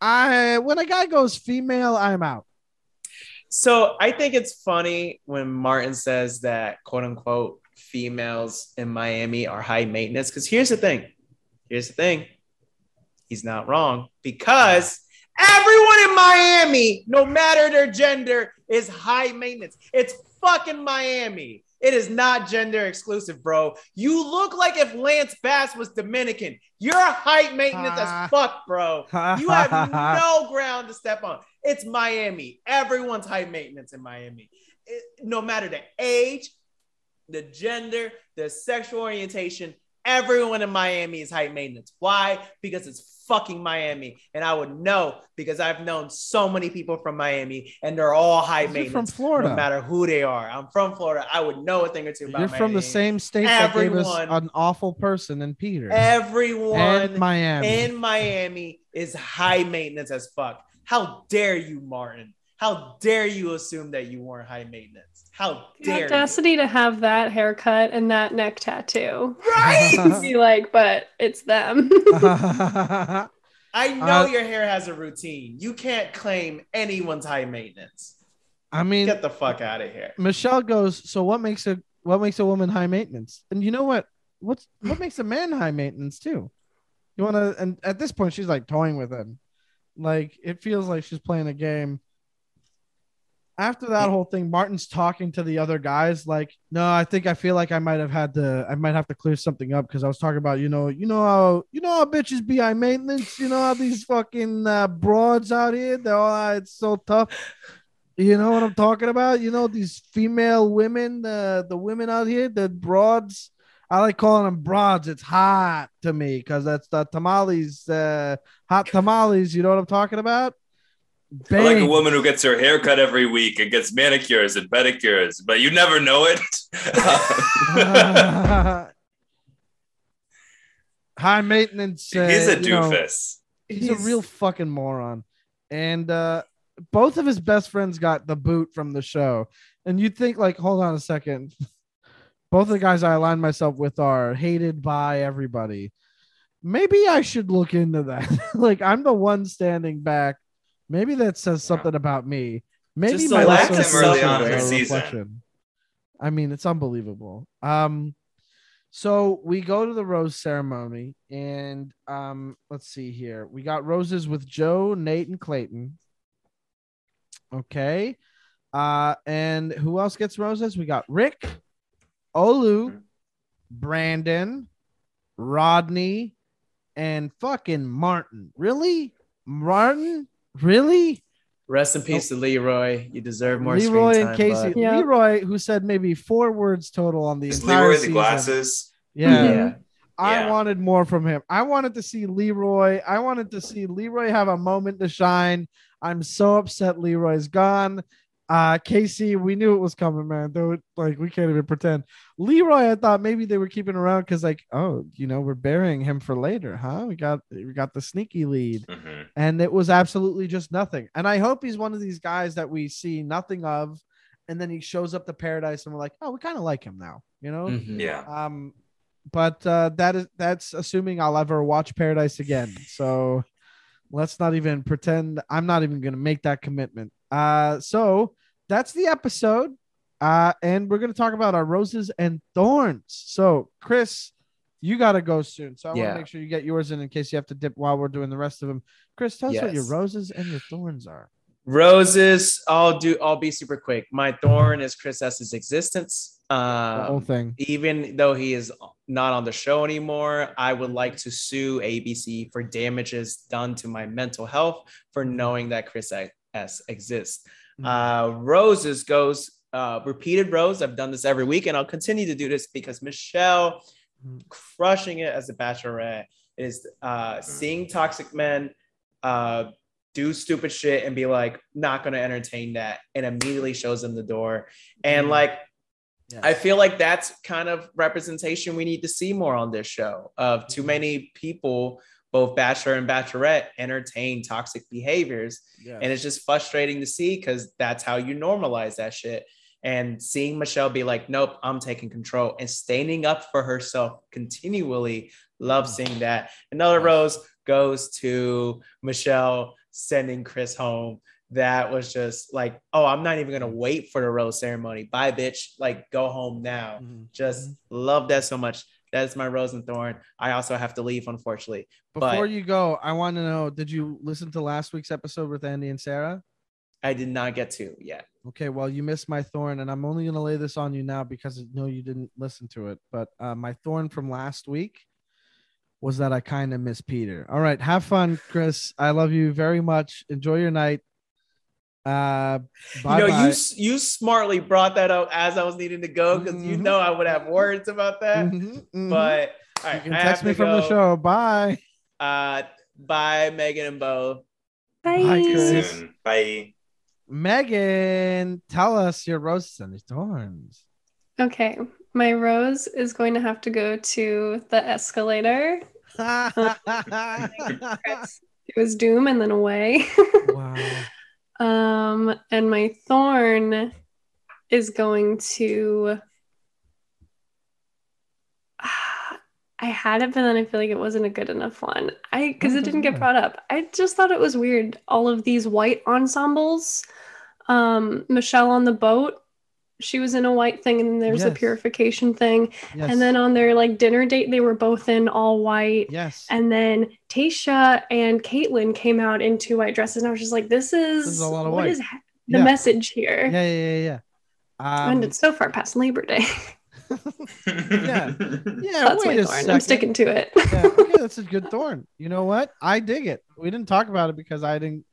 I when a guy goes female, I'm out. So I think it's funny when Martin says that quote unquote females in Miami are high maintenance. Because here's the thing. Here's the thing. He's not wrong because everyone in Miami, no matter their gender, is high maintenance. It's fucking Miami. It is not gender exclusive, bro. You look like if Lance Bass was Dominican. You're high maintenance as fuck, bro. (laughs) You have no ground to step on. It's Miami. Everyone's height maintenance in Miami. It- no matter the age, the gender, the sexual orientation, everyone in Miami is high maintenance. Why? Because it's fucking Miami. And I would know because I've known so many people from Miami and they're all high maintenance. You're from. Florida. No matter who they are. I'm from Florida. I would know a thing or two about You're from the same state that gave us an awful person in Peter Everyone and Miami. in Miami is high maintenance as fuck. How dare you, Martin? How dare you assume that you weren't high maintenance? How The dare you? audacity to have that haircut and that neck tattoo. Right? (laughs) Be like, but it's them. (laughs) I know Uh, your hair has a routine. You can't claim anyone's high maintenance. I mean, Get the fuck out of here. Michelle goes, so what makes a what makes a woman high maintenance? And you know what? What's what makes a man high maintenance too? You want to? And at this point, she's like toying with him, like it feels like she's playing a game. After that whole thing, Martin's talking to the other guys, like, no, I think I feel like I might have had to, I might have to clear something up because I was talking about, you know, you know how, you know how bitches be high maintenance, you know how these fucking uh, broads out here, they're all, uh, it's so tough. You know what I'm talking about? You know these female women, the the women out here, the broads. I like calling them broads. It's hot to me because that's the tamales, uh, hot tamales. You know what I'm talking about? I like a woman who gets her hair cut every week and gets manicures and pedicures, but you never know it. (laughs) high maintenance. (laughs) Uh, He's a you know, doofus. he's, a real fucking moron. And uh, both of his best friends got the boot from the show. And you'd think, like, hold on a second. (laughs) Both the guys I align myself with are hated by everybody. Maybe I should look into that. like, I'm the one standing back. Maybe that says something about me. Maybe Just my elect list him is early on in the season. reflection. I mean, it's unbelievable. Um, so we go to the rose ceremony, and um, let's see here. We got roses with Joe, Nayte, and Clayton. Okay. Uh, and who else gets roses? We got Rick, Olu, Brandon, Rodney, and fucking Martin. Really? Martin? Really? Rest in peace oh. to Leroy. You deserve more Leroy screen time. and Casey. bud. Yeah. Leroy, who said maybe four words total on the Is entire Leroy the season. glasses? Yeah. Yeah. I Yeah. wanted more from him. I wanted to see Leroy. I wanted to see Leroy have a moment to shine. I'm so upset Leroy's gone. Uh Casey, we knew it was coming, man. Though like we can't even pretend. Leroy, I thought maybe they were keeping around because like, oh, you know, we're burying him for later, huh? We got we got the sneaky lead. hmm And it was absolutely just nothing. And I hope he's one of these guys that we see nothing of, and then he shows up to paradise and we're like, oh, we kind of like him now, you know? Mhm. Yeah. Um, but uh, that is that's assuming I'll ever watch Paradise again. So let's not even pretend. I'm not even gonna make that commitment. Uh, so that's the episode. Uh, and we're gonna talk about our roses and thorns. So Chris, you gotta go soon. So I want to make sure you get yours in in case you have to dip while we're doing the rest of them. Chris, tell us what your roses and your thorns are. Roses, I'll do. I'll be super quick. My thorn is Chris S's existence. The whole Um, thing. even though he is not on the show anymore, I would like to sue ABC for damages done to my mental health for knowing that Chris S exists. Mhm. Uh, roses goes uh, repeated rose. I've done this every week, and I'll continue to do this because Michelle Mhm. crushing it as a bachelorette is uh, seeing toxic men uh, do stupid shit and be like, not going to entertain that, and immediately shows them the door. And Mhm. like, Yes. I feel like that's kind of representation we need to see more on this show of too Mhm. many people, both bachelor and bachelorette, entertain toxic behaviors. Yes. And it's just frustrating to see because that's how you normalize that shit. And seeing Michelle be like, nope, I'm taking control and standing up for herself continually, love seeing that. Another rose goes to Michelle sending Chris home. That was just like, oh, I'm not even gonna wait for the rose ceremony. Bye, bitch. Like, go home now. Mhm. Just love that so much. That is my rose and thorn. I also have to leave, unfortunately. Before but- you go, I want to know: Did you listen to last week's episode with Andy and Sarah? I did not get to yet. Okay, well, you missed my thorn, and I'm only going to lay this on you now because I know you didn't listen to it. But uh, my thorn from last week was that I kind of miss Peter. All right, have fun, Chris. I love you very much. Enjoy your night. Uh, bye you know, bye. you you smartly brought that up as I was needing to go because you Mhm. know I would have words about that. Mhm, mhm. But all you can I text me to from the show. Bye. Uh, bye, Megan and Bo. Bye. Bye, Chris. Bye. Megan, tell us your roses and your thorns. Okay, my rose is going to have to go to the escalator. (laughs) (laughs) Chris, It was doom and then away. (laughs) wow. Um, and my thorn is going to. (sighs) I had it, but then I feel like it wasn't a good enough one. I because it didn't get brought up. I just thought it was weird. All of these white ensembles. Um, Michelle on the boat, she was in a white thing, and then there's a purification thing. Yes. And then on their like dinner date, they were both in all white. yes. And then Tayshia and Kaitlyn came out in two white dresses, and I was just like, "This is, is a lot of what white. is ha- the Yeah. message here?" yeah, yeah, yeah, yeah. and Um, it's so far past Labor Day. (laughs) (laughs) yeah, yeah. That's wait my a thorn. second. I'm sticking to it. yeah, okay, (laughs) that's a good thorn. You know what? I dig it. We didn't talk about it because I didn't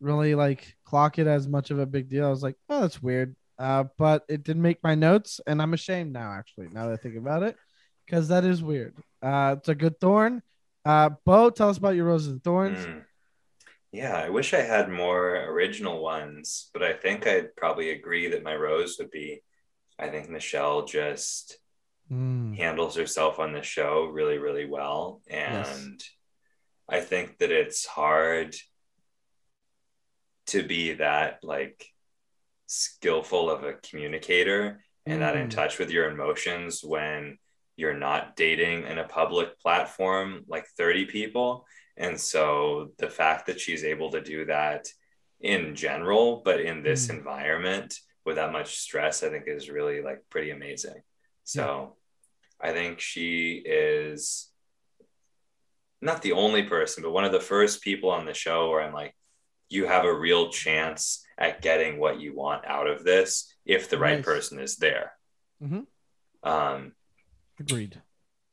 really like clock it as much of a big deal. I was like, oh, that's weird. Uh, but it didn't make my notes, and I'm ashamed now. Actually, now that I think about it, because that is weird. Uh, it's a good thorn. Uh, Bo, tell us about your roses and thorns. Mm. Yeah, I wish I had more original ones, but I think I'd probably agree that my rose would be I think Michelle just Mm. handles herself on the show really, really well. And I think that it's hard to be that like skillful of a communicator and that in Mm. touch with your emotions when you're not dating in a public platform like 30 people. And so the fact that she's able to do that in general, but in this Mm. environment with that much stress, I think is really like pretty amazing. So I think she is not the only person, but one of the first people on the show where I'm like, you have a real chance at getting what you want out of this if the right Nice. person is there. Mhm. Um, Agreed.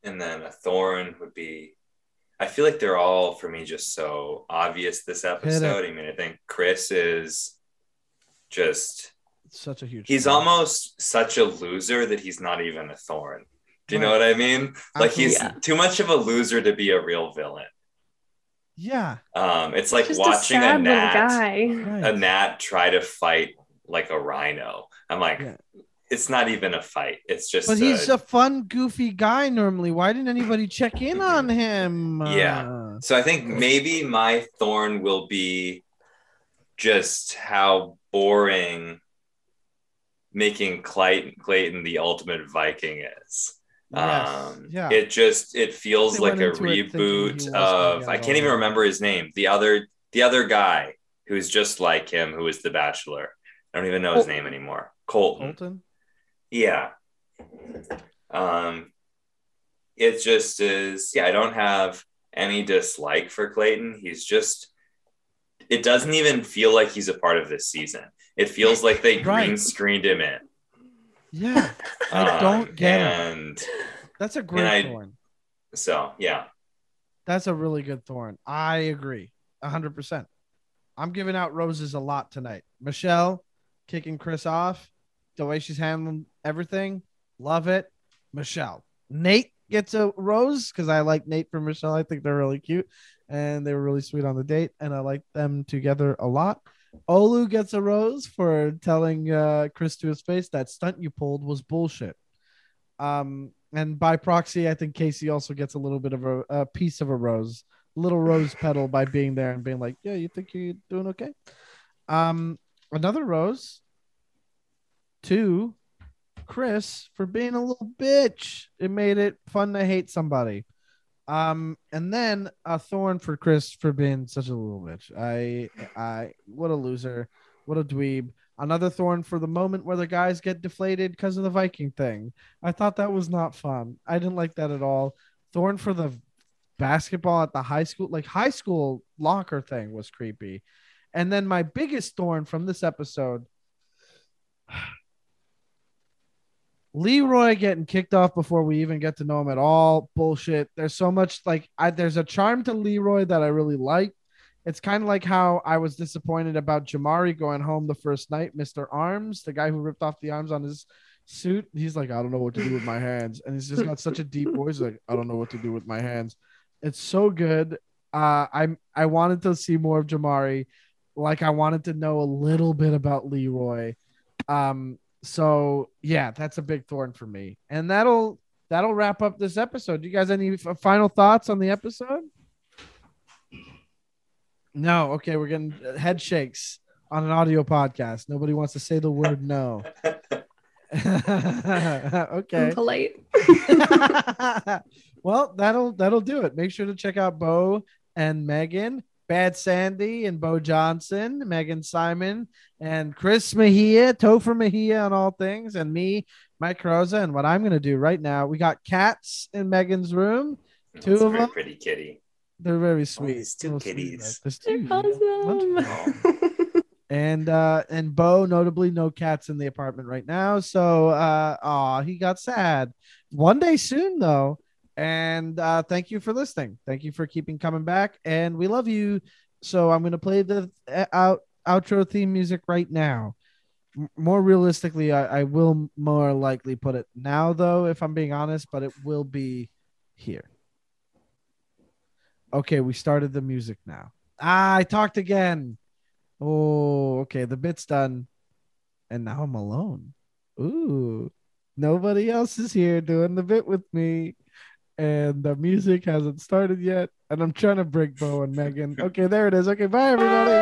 and then a thorn would be I feel like they're all for me just so obvious this episode. I mean, I think Chris is just It's such a huge. he's thorn. almost such a loser that he's not even a thorn. Do you know what I mean? Like he's Absolutely. too much of a loser to be a real villain. Yeah. Um, it's like Just watching a, sad little gnat, guy. Right. a gnat try to fight like a rhino. I'm like, Yeah. it's not even a fight. It's just But a- he's a fun, goofy guy normally. Why didn't anybody check in on him? Yeah. Uh, So I think maybe my thorn will be just how boring making Clayton, Clayton the ultimate Viking is. Yes. Um, yeah. It just it feels They like a into it thinking he reboot of I can't even remember his name. The other the other guy who's just like him, who is the Bachelor. I don't even know his Colton. name anymore. Colton. Colton. Yeah. Um, it just is. Yeah, I don't have any dislike for Clayton. He's just. It doesn't even feel like he's a part of this season. It feels like they Right. green screened him in. Yeah. (laughs) I Um, don't get it. That's a great I- thorn. so yeah, That's a really good thorn. I agree. hundred percent. I'm giving out roses a lot tonight. Michelle kicking Chris off. The way she's handling everything. Love it. Michelle. Nayte gets a rose because I like Nayte for Michelle. I think they're really cute and they were really sweet on the date, and I like them together a lot. Olu gets a rose for telling uh, Chris to his face that stunt you pulled was bullshit. Um, and by proxy, I think Casey also gets a little bit of a, a piece of a rose, little rose petal by being there and being like, "Yeah, you think you're doing okay." Um, another rose to Chris for being a little bitch. It made it fun to hate somebody. Um, and then a thorn for Chris for being such a little bitch. I, I, what a loser, what a dweeb. Another thorn for the moment where the guys get deflated because of the Viking thing. I thought that was not fun. I didn't like that at all. Thorn for the basketball at the high school, like high school locker thing was creepy. And then my biggest thorn from this episode Leroy getting kicked off before we even get to know him at all. Bullshit. There's so much like I, there's a charm to Leroy that I really like. It's kind of like how I was disappointed about Jamari going home the first night. Mr. Arms, the guy who ripped off the arms on his suit, he's like, I don't know what to do with my hands, and he's just got such a deep voice, like I don't know what to do with my hands. It's so good. Uh, I I wanted to see more of Jamari, like I wanted to know a little bit about Leroy. Um, so yeah, that's a big thorn for me, and that'll that'll wrap up this episode. Do You guys any f- final thoughts on the episode? No. Okay, we're getting head shakes on an audio podcast. Nobody wants to say the word no. (laughs) okay. I'm polite. (laughs) well, that'll that'll do it. Make sure to check out Bo and Megan, Bad Sandy and Bo Johnson, Megan Simon, and Chris Mejia, Topher Mejia on all things, and me, Mike Carrozza. And what I'm gonna do right now, we got cats in Megan's room. Two It's of very them. pretty kitty. They're very sweet. there's two Little sweet kitties. guys. They're two. awesome. (laughs) And uh and Bo, notably no cats in the apartment right now. So uh aw, he got sad. One day soon though. And uh thank you for listening. Thank you for keeping coming back. And we love you. So I'm gonna play the uh, out outro theme music right now. M- more realistically, I, I will more likely put it now though, if I'm being honest, but it will be here. Okay, we started the music now. Ah, I talked again. Oh, okay. The bit's done. And now I'm alone. Ooh. nobody else is here doing the bit with me, and the music hasn't started yet. And I'm trying to break Bo and Megan. Okay, there it is. Okay, bye everybody.